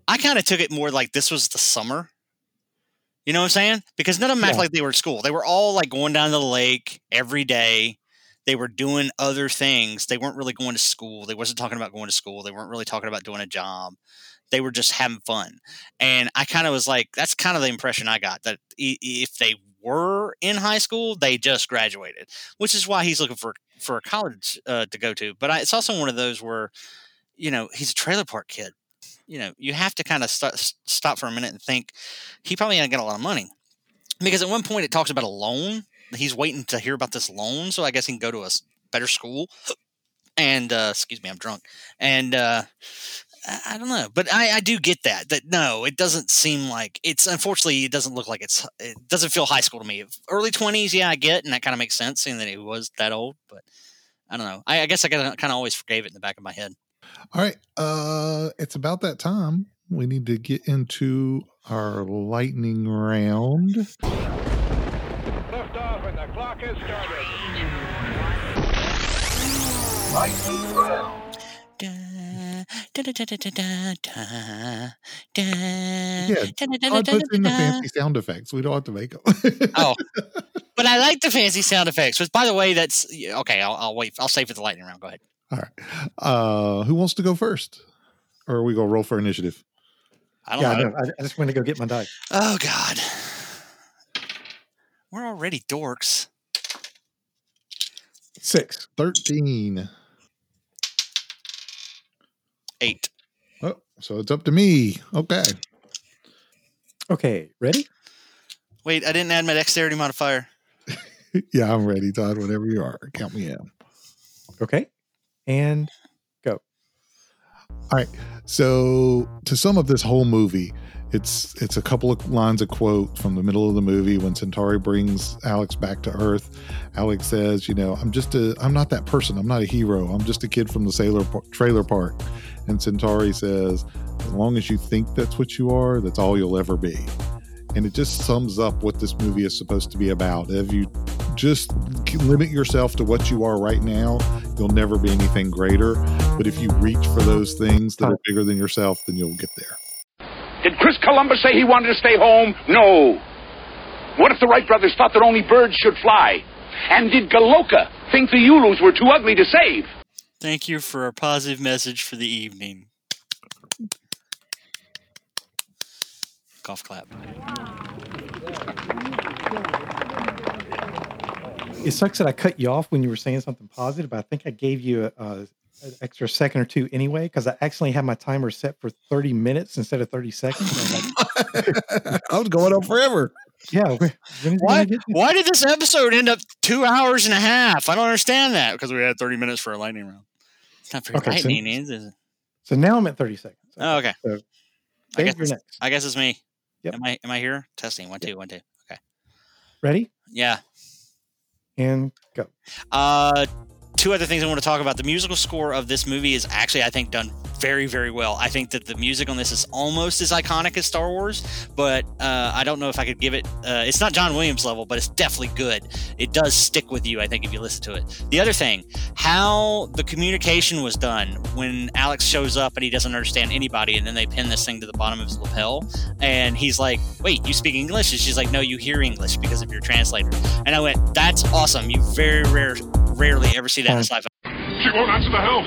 I kind of took it more like this was the summer. You know what I'm saying? Because none of them act like they were at school. They were all like going down to the lake every day. They were doing other things. They weren't really going to school. They wasn't talking about going to school. They weren't really talking about doing a job. They were just having fun. And I kind of was like, that's kind of the impression I got that if they were in high school, they just graduated, which is why he's looking for for a college uh, to go to. But I, it's also one of those where, you know, he's a trailer park kid. You know, you have to kind of st- stop for a minute and think he probably ain't got a lot of money because at one point it talks about a loan. He's waiting to hear about this loan, so I guess he can go to a better school. And uh, excuse me, I'm drunk. And uh, I, don't know, but I, I do get that. That no, it doesn't seem like it's. Unfortunately, it doesn't look like it's. It doesn't feel high school to me. Early twenties, yeah, I get, and that kind of makes sense, seeing that he was that old. But I don't know. I, I guess I kind of always forgave it in the back of my head. All right. Uh it's about that time. We need to get into our lightning round. Liftoff and clock has started. Da, da, da, da, da, da, da, da, Yeah, da, da, da, Todd puts in the fancy sound effects. We don't have to make them. Oh, but I like the fancy sound effects. Which, by the way, that's okay. I'll, I'll wait. I'll save for the lightning round. Go ahead. All right. Uh who wants to go first? Or are we gonna roll for initiative? I don't Yeah, I, know. know. I, I just went to go get my die. Oh God, we're already dorks. Six. 13. Eight. Oh, so it's up to me. Okay. Okay, ready? Wait, I didn't add my dexterity modifier. Yeah, I'm ready, Todd. Whenever you are. Count me in. Okay. And go. All right. So to sum up this whole movie, it's it's a couple of lines of quote from the middle of the movie when Centauri brings Alex back to Earth. Alex says, "You know, I'm just a I'm not that person. I'm not a hero. I'm just a kid from the sailor par- trailer park." And Centauri says, "As long as you think that's what you are, that's all you'll ever be." And it just sums up what this movie is supposed to be about. If you just limit yourself to what you are right now, you'll never be anything greater. But if you reach for those things that are bigger than yourself, then you'll get there. Did Chris Columbus say he wanted to stay home? No. What if the Wright brothers thought that only birds should fly? And did Galoka think the Ulus were too ugly to save? Thank you for a positive message for the evening. Golf clap. it sucks that I cut you off when you were saying something positive. But I think I gave you a, a an extra second or two anyway because I accidentally had my timer set for 30 minutes instead of 30 seconds. I was like, I was going on forever. yeah. wh- When is it Why? gonna get to- Why did this episode end up two hours and a half? I don't understand that because we had thirty minutes for a lightning round. It's not very Okay, so- lightning, is it? So now I'm at 30 seconds. Oh, okay. So I guess, you're next. I guess it's me. Yep. Am I? Am I here? Testing. One, two, one, two. Okay. Ready? Yeah. And go. Uh, two other things I want to talk about. The musical score of this movie is actually, I think, done very, very well. I think that the music on this is almost as iconic as Star Wars, but uh, I don't know if I could give it. Uh, it's not John Williams level, but it's definitely good. It does stick with you, I think, if you listen to it. The other thing, how the communication was done when Alex shows up and he doesn't understand anybody, and then they pin this thing to the bottom of his lapel, and he's like, "Wait, you speak English?" And she's like, "No, you hear English because of your translator." And I went, "That's awesome. You very rare, rarely ever see that in sci-fi." She won't answer the helm.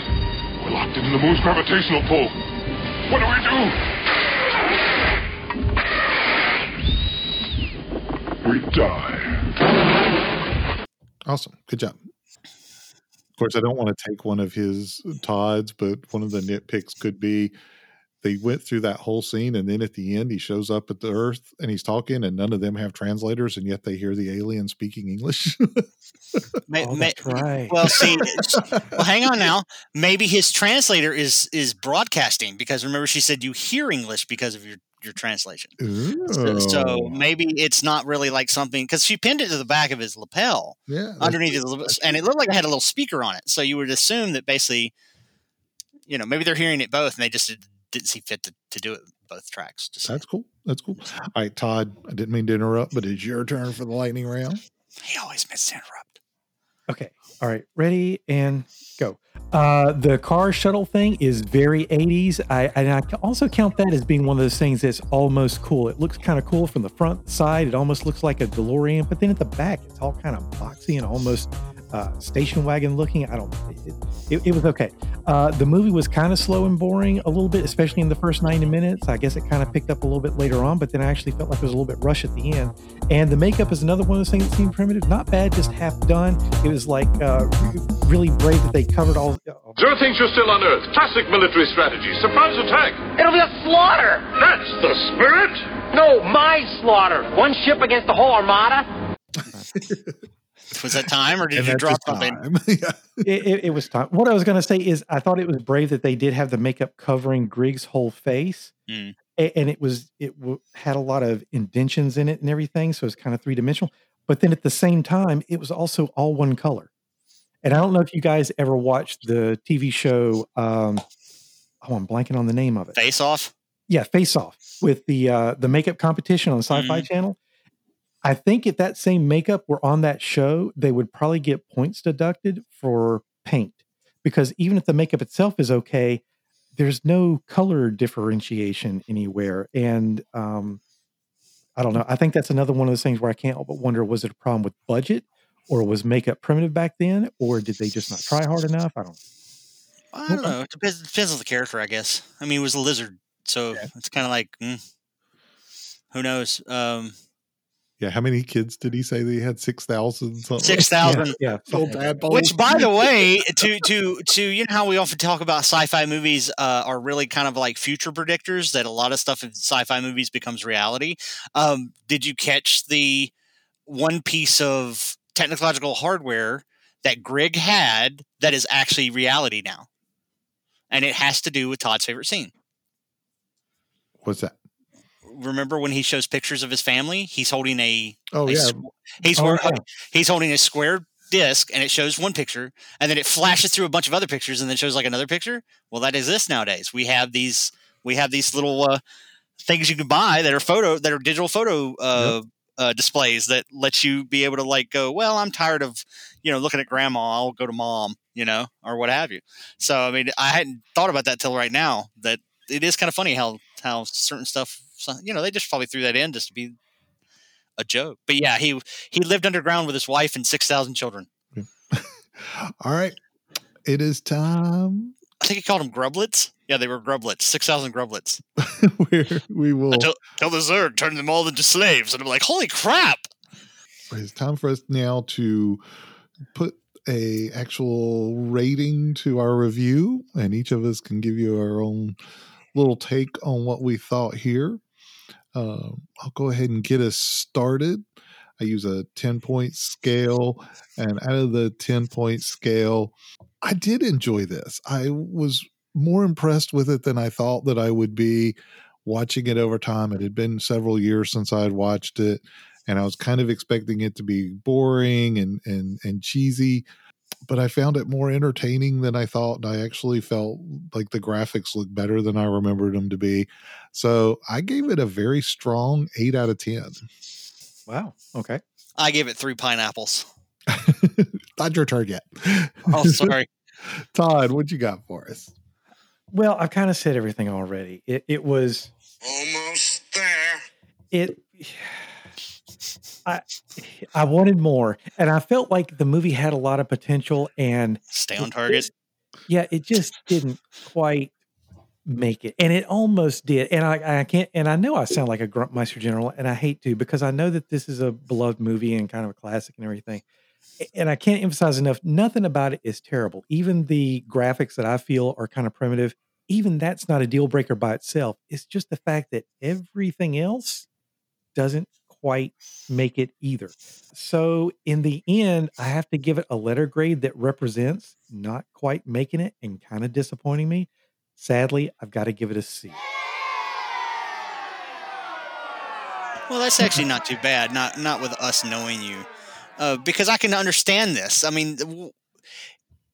We're locked in the moon's gravitational pull. What do we do? We die. Awesome. Good job. Of course, I don't want to take one of his Todd's, but one of the nitpicks could be they went through that whole scene and then at the end he shows up at the earth and he's talking and none of them have translators and yet they hear the alien speaking english May- Oh, may- that's right. Well, see, well, hang on now. Maybe his translator is is broadcasting because remember she said you hear English because of your your translation. So, so maybe it's not really like something because she pinned it to the back of his lapel yeah underneath his, lapel, and it looked like it had a little speaker on it. So you would assume that basically, you know, maybe they're hearing it both, and they just did- didn't see fit to, to do it both tracks. Just that's cool that's cool all right todd i didn't mean to interrupt but it's your turn for the lightning round he always meant to interrupt. Okay. All right. Ready and go. Uh, the car shuttle thing is very 80s. I and I ca- also count that as being one of those things that's almost cool. It looks kind of cool from the front side. It almost looks like a DeLorean, but then at the back, it's all kind of boxy and almost uh, station wagon looking. I don't. It, it, it was okay. Uh, the movie was kind of slow and boring a little bit, especially in the first 90 minutes. I guess it kind of picked up a little bit later on, but then I actually felt like it was a little bit rushed at the end. And the makeup is another one of those things that seemed primitive. Not bad, just half done. It was like uh, really brave that they covered all. Xur thinks you're still on Earth. Classic military strategy. Surprise attack. It'll be a slaughter! That's the spirit. No, my slaughter! One ship against the whole armada? Was that time, or did And you drop something? yeah. it, it, it was time. What I was going to say is, I thought it was brave that they did have the makeup covering Grig's whole face, Mm. A- and it was it w- had a lot of indentions in it and everything, so it's kind of three dimensional. But then at the same time, it was also all one color. And I don't know if you guys ever watched the TV show. Um, oh, I'm blanking on the name of it. Face off. yeah, Face Off with the uh the makeup competition on the Sci-Fi Channel. I think if that same makeup were on that show, they would probably get points deducted for paint because even if the makeup itself is okay, there's no color differentiation anywhere. And um I don't know. I think that's another one of those things where I can't help but wonder was it a problem with budget or was makeup primitive back then or did they just not try hard enough? I don't I don't know. It depends, depends on the character, I guess. I mean, it was a lizard, so it's kind of like, mm, who knows? Um, yeah how many kids did he say that he had 6000 something Six thousand. yeah, Little tadpoles. Which, by the way, to to to you know how we often talk about sci-fi movies uh, are really kind of like future predictors that a lot of stuff in sci-fi movies becomes reality. Um, did you catch the one piece of technological hardware that Grig had that is actually reality now? And it has to do with Todd's favorite scene. what's that Remember when he shows pictures of his family? He's holding a oh a yeah. he's Oh, hor- yeah. he's holding a square disc and it shows one picture and then it flashes through a bunch of other pictures and then shows like another picture? Well that exists nowadays. We have these we have these little uh, things you can buy that are photo that are digital photo uh, uh, displays that let you be able to like go well i'm tired of you know looking at grandma. I'll go to mom you know or what have you. So i mean i hadn't thought about that till right now that it is kind of funny how how certain stuff so- you know they just probably threw that in just to be a joke. But yeah, he he lived underground with his wife and six thousand children. all right it is time I think he called them grublets. Yeah, they were grublets. Six thousand grublets. where we will Until, until the Xur turned them all into slaves, and I'm like, holy crap! it's time for us now to put a actual rating to our review and each of us can give you our own little take on what we thought here uh, i'll go ahead and get us started. I use a 10 point scale and out of the 10 point scale i did enjoy this. I was more impressed with it than i thought that i would be watching it over time. It had been several years since i had watched it and I was kind of expecting it to be boring and and and cheesy, but I found it more entertaining than I thought. And I actually felt like the graphics looked better than I remembered them to be. So I gave it a very strong eight out of ten. Wow. Okay. I gave it three pineapples. Not your turn yet. Oh, sorry. Todd, what you got for us? Well, I've kind of said everything already. It it was Almost there. it I I wanted more and I felt like the movie had a lot of potential and Stay on target. just- yeah, it just didn't quite make it. And it almost did. And I, I can't and I know I sound like a Gruntmeister general and I hate to because I know that this is a beloved movie and kind of a classic and everything. And I can't emphasize enough, nothing about it is terrible. Even the graphics that I feel are kind of primitive even that's not a deal breaker by itself. It's just the fact that everything else doesn't quite make it either. So in the end, I have to give it a letter grade that represents not quite making it and kind of disappointing me. Sadly, I've got to give it a C. Well, that's actually not too bad. Not not with us knowing you, uh, because I can understand this. I mean,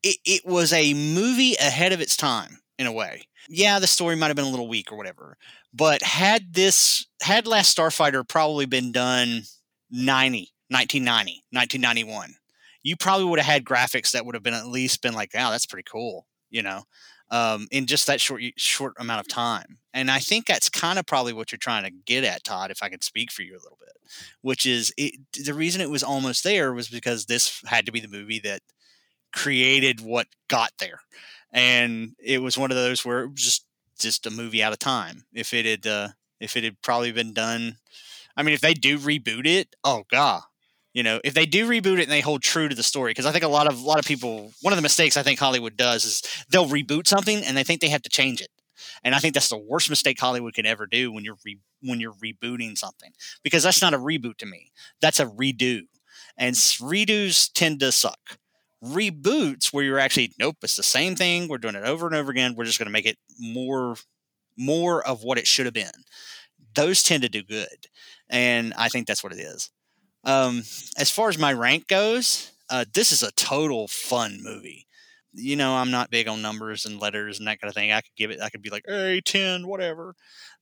it, it was a movie ahead of its time in a way. Yeah, the story might have been a little weak or whatever, but had this had Last Starfighter probably been done 90, 1990, 1991, you probably would have had graphics that would have been at least been like, "Wow, that's pretty cool," you know um, in just that short short amount of time. And I think that's kind of probably what you're trying to get at, Todd. If I could speak for you a little bit, which is it, the reason it was almost there was because this had to be the movie that created what got there, and it was one of those where it was just just a movie out of time. If it had uh, if it had probably been done, I mean, if they do reboot it, oh god, you know if they do reboot it and they hold true to the story because i think a lot of a lot of people one of the mistakes i think hollywood does is they'll reboot something and they think they have to change it. And i think that's the worst mistake hollywood can ever do when you're re, when you're rebooting something because that's not a reboot to me. That's a redo. And redos tend to suck reboots where you're actually nope it's the same thing. We're doing it over and over again. We're just going to make it more more of what it should have been. Those tend to do good and i think that's what it is. Um, as far as my rank goes, uh, this is a total fun movie. You know, I'm not big on numbers and letters and that kind of thing. I could give it, I could be like, hey, 10, whatever.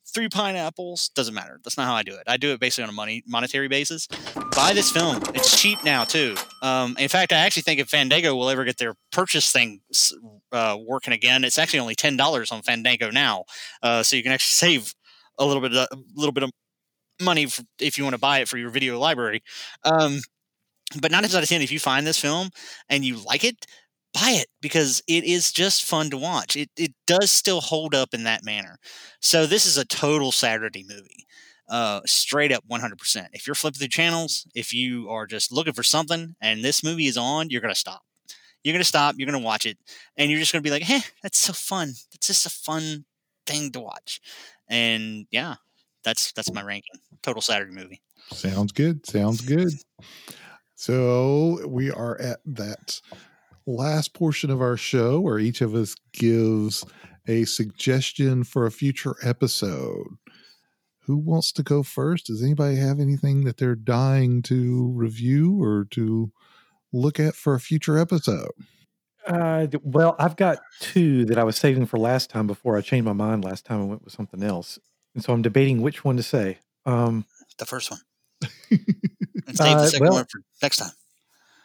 Three pineapples, doesn't matter. That's not how I do it. I do it basically on a money monetary basis. Buy this film. It's cheap now, too. Um, in fact, I actually think if Fandango will ever get their purchase thing uh, working again, it's actually only $10 on Fandango now. Uh, so you can actually save a little bit, of, a little bit of money for, if you want to buy it for your video library. Um, but nine times out of ten, if you find this film and you like it, buy it because it is just fun to watch. It it does still hold up in that manner. So this is a total Saturday movie. Uh, straight up 100%. If you're flipping through channels, if you are just looking for something and this movie is on, you're going to stop. You're going to stop, you're going to watch it, and you're just going to be like, hey, that's so fun. That's just a fun thing to watch. And yeah, that's that's my ranking. Total Saturday movie. Sounds good. Sounds good. So we are at that last portion of our show where each of us gives a suggestion for a future episode. Who wants to go first? Does anybody have anything that they're dying to review or to look at for a future episode? Uh, well, I've got two that I was saving for last time before I changed my mind last time I went with something else. And so I'm debating which one to say. Um, the first one. and save the uh, second well, one for next time.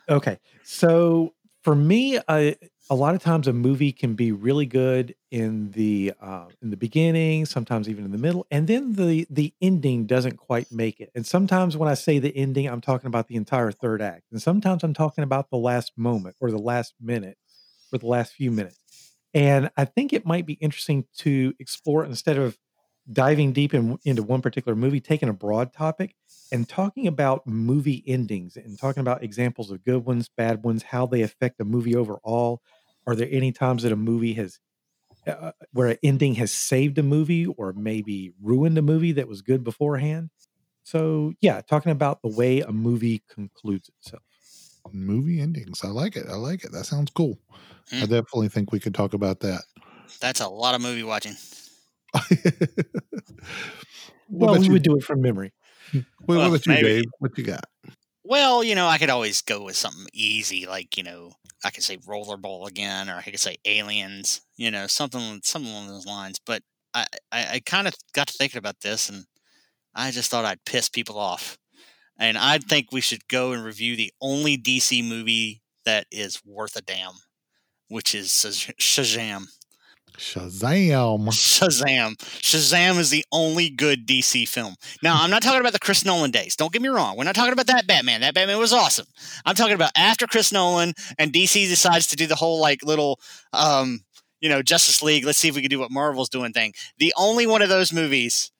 Okay. So for me, I, a lot of times a movie can be really good in the uh, in the beginning, sometimes even in the middle, and then the the ending doesn't quite make it. And sometimes when I say the ending, I'm talking about the entire third act, and sometimes I'm talking about the last moment or the last minute or the last few minutes. And I think it might be interesting to explore instead of diving deep in, into one particular movie, taking a broad topic and talking about movie endings and talking about examples of good ones, bad ones, how they affect the movie overall. Are there any times that a movie has uh, uh, where an ending has saved a movie or maybe ruined a movie that was good beforehand? So, yeah, talking about the way a movie concludes itself. Movie endings. I like it. I like it. That sounds cool. Mm. I definitely think we could talk about that. That's a lot of movie watching. well, we you? would do it from memory. Well, well what about you. Dave? What you got? Well, you know, I could always go with something easy, like you know, I could say Rollerball again, or I could say Aliens. You know, something something along those lines. But I, I, I kind of got to thinking about this, and I just thought I'd piss people off, and I think we should go and review the only DC movie that is worth a damn, which is Shazam. Shazam. Shazam. Shazam is the only good DC film. Now, I'm not talking about the Chris Nolan days. Don't get me wrong. We're not talking about that Batman. That Batman was awesome. I'm talking about after Chris Nolan and DC decides to do the whole like little um, you know, Justice League, let's see if we can do what Marvel's doing thing. The only one of those movies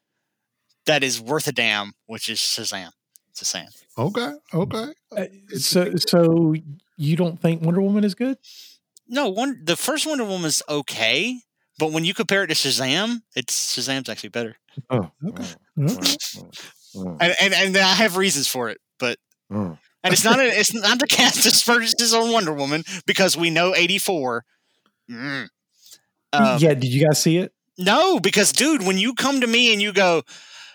that is worth a damn, which is Shazam. Shazam. Okay. Okay. Uh, so so you don't think Wonder Woman is good? No, one the first Wonder Woman is okay, But when you compare it to Shazam, it's Shazam's actually better. Oh, Okay. oh. And and, and I have reasons for it, but Oh. and it's not a, it's not the cast aspersions on Wonder Woman because we know eighty four. Mm. Um, yeah, did you guys see it? No, because dude, when you come to me and you go,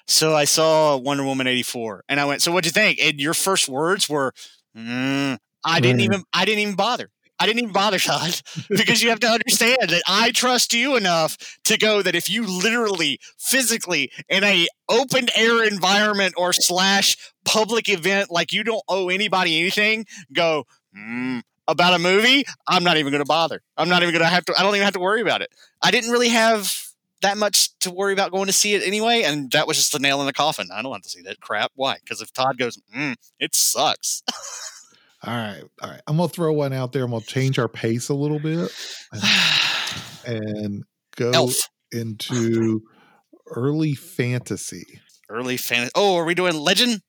so I saw Wonder Woman eighty four, and I went, so what'd you think? And your first words were, mm, I didn't Right. even, I didn't even bother. I didn't even bother, Todd, because you have to understand that I trust you enough to go that if you literally, physically, in a open air environment or slash public event, like you don't owe anybody anything, go mm, about a movie, I'm not even going to bother. I'm not even going to have to. I don't even have to worry about it. I didn't really have that much to worry about going to see it anyway, and that was just the nail in the coffin. I don't want to see that crap. Why? Because if Todd goes, mm, it sucks. All right. All right. I'm gonna throw one out there. I'm gonna change our pace a little bit and, and go Elf. into early fantasy. Early fantasy. Oh, are we doing Legend?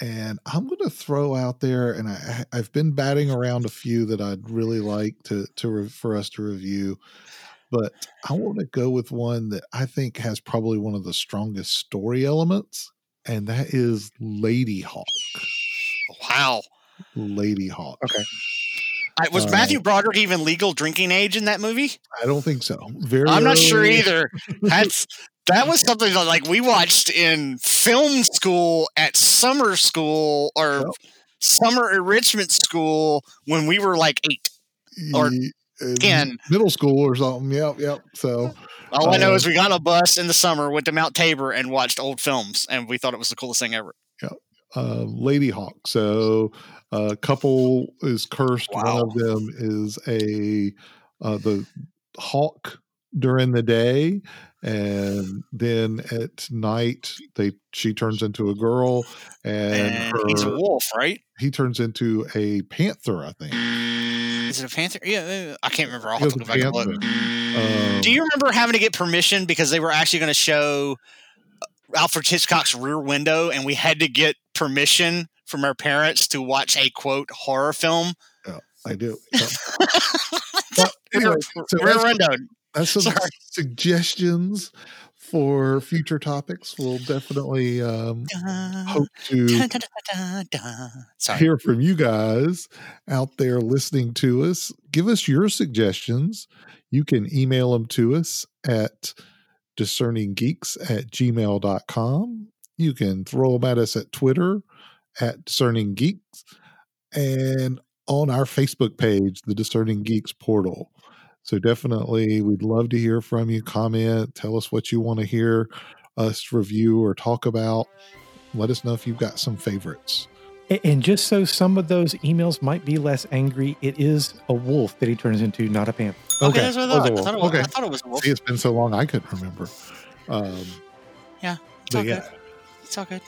And I'm going to throw out there, and I, I've been batting around a few that I'd really like to to re, for us to review, but I want to go with one that I think has probably one of the strongest story elements, and that is Ladyhawke. Wow. Ladyhawke. Okay. I, was Uh, Matthew Broderick even legal drinking age in that movie? I don't think so. Very. I'm not sure either. That's that was something that like we watched in film school at summer school or Yep. summer enrichment school when we were like eight. or in 10. middle school or something. Yep, yep. So All I know Uh, is we got on a bus in the summer, went to Mount Tabor, and watched old films, and we thought it was the coolest thing ever. uh, Ladyhawke. So a couple is cursed. One of them is a uh, the hawk during the day, and then at night they she turns into a girl, and, And he's a wolf, right? he turns into a panther. I think. Is it a panther? Yeah, I can't remember. I'll have to go back and look. Um, Do you remember having to get permission because they were actually going to show uh, Alfred Hitchcock's Rear Window, and we had to get permission from our parents to watch a quote horror film? I do. Yep. But anyway, so that's- some Sorry. suggestions for future topics. We'll definitely um, hope to dun, dun. Hear from you guys out there listening to us. Give us your suggestions. You can email them to us at discerninggeeks at gmail.com. You can throw them at us at Twitter at Discerning Geeks and on our Facebook page, the Discerning Geeks portal. So definitely, we'd love to hear from you. Comment, tell us what you want to hear us review or talk about. Let us know if you've got some favorites. And just so some of those emails might be less angry, it is a wolf that he turns into, not a panther. Okay, that's what I thought. I thought, it was, Okay. I thought it was a wolf. See, it's been so long I couldn't remember. Um, Yeah, it's all yeah, good. It's all good.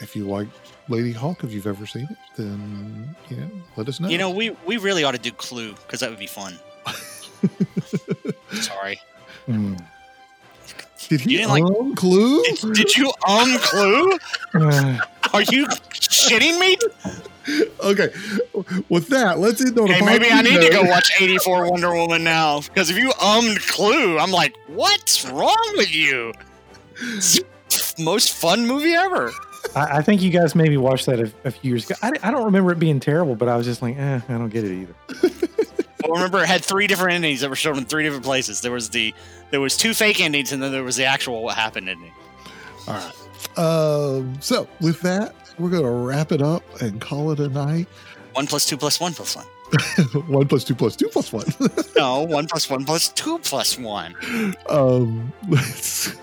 If you like Ladyhawke, if you've ever seen it, then you know, let us know. You know, we we really ought to do Clue because that would be fun. Sorry. Hmm. did he you didn't like- Clue? Did, did you um Clue? Are you shitting me? okay, with that, let's end on a Okay, maybe I need to go watch 84 Wonder Woman now. Because if you ummed Clue, I'm like, what's wrong with you? Most fun movie ever. I, I think you guys maybe watched that a, a few years ago. I, I don't remember it being terrible, but I was just like, eh, I don't get it either. Well, remember, it had three different endings that were shown in three different places. There was the there was two fake endings, and then there was the actual what happened ending. All right. Um, so with that, we're gonna wrap it up and call it a night. One plus two plus one plus one. one plus two plus two plus one. No, one plus one plus two plus one. um, let's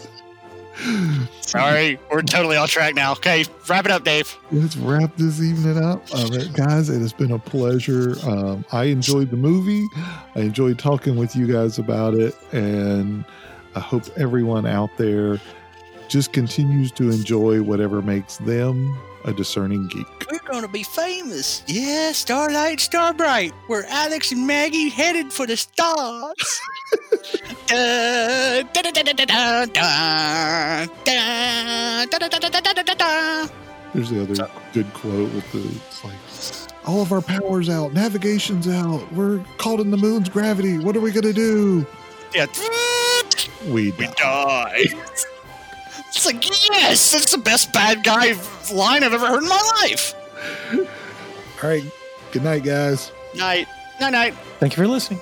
Sorry, we're totally off track now. Okay, wrap it up, Dave. let's wrap this evening up. Um, guys, it has been a pleasure. Um, I enjoyed the movie. I enjoyed talking with you guys about it, and I hope everyone out there just continues to enjoy whatever makes them a discerning geek. We're going to be famous. Yeah, Starlight, Starbright. We're Alex and Maggie headed for the stars. There's the other good quote with the it's like, all of our powers out, navigation's out. We're caught in the moon's gravity. What are we gonna do? Yeah. We die. We die. It's like, yes, that's the best bad guy line I've ever heard in my life. All right. Good night, guys. Night. Night, night. Thank you for listening.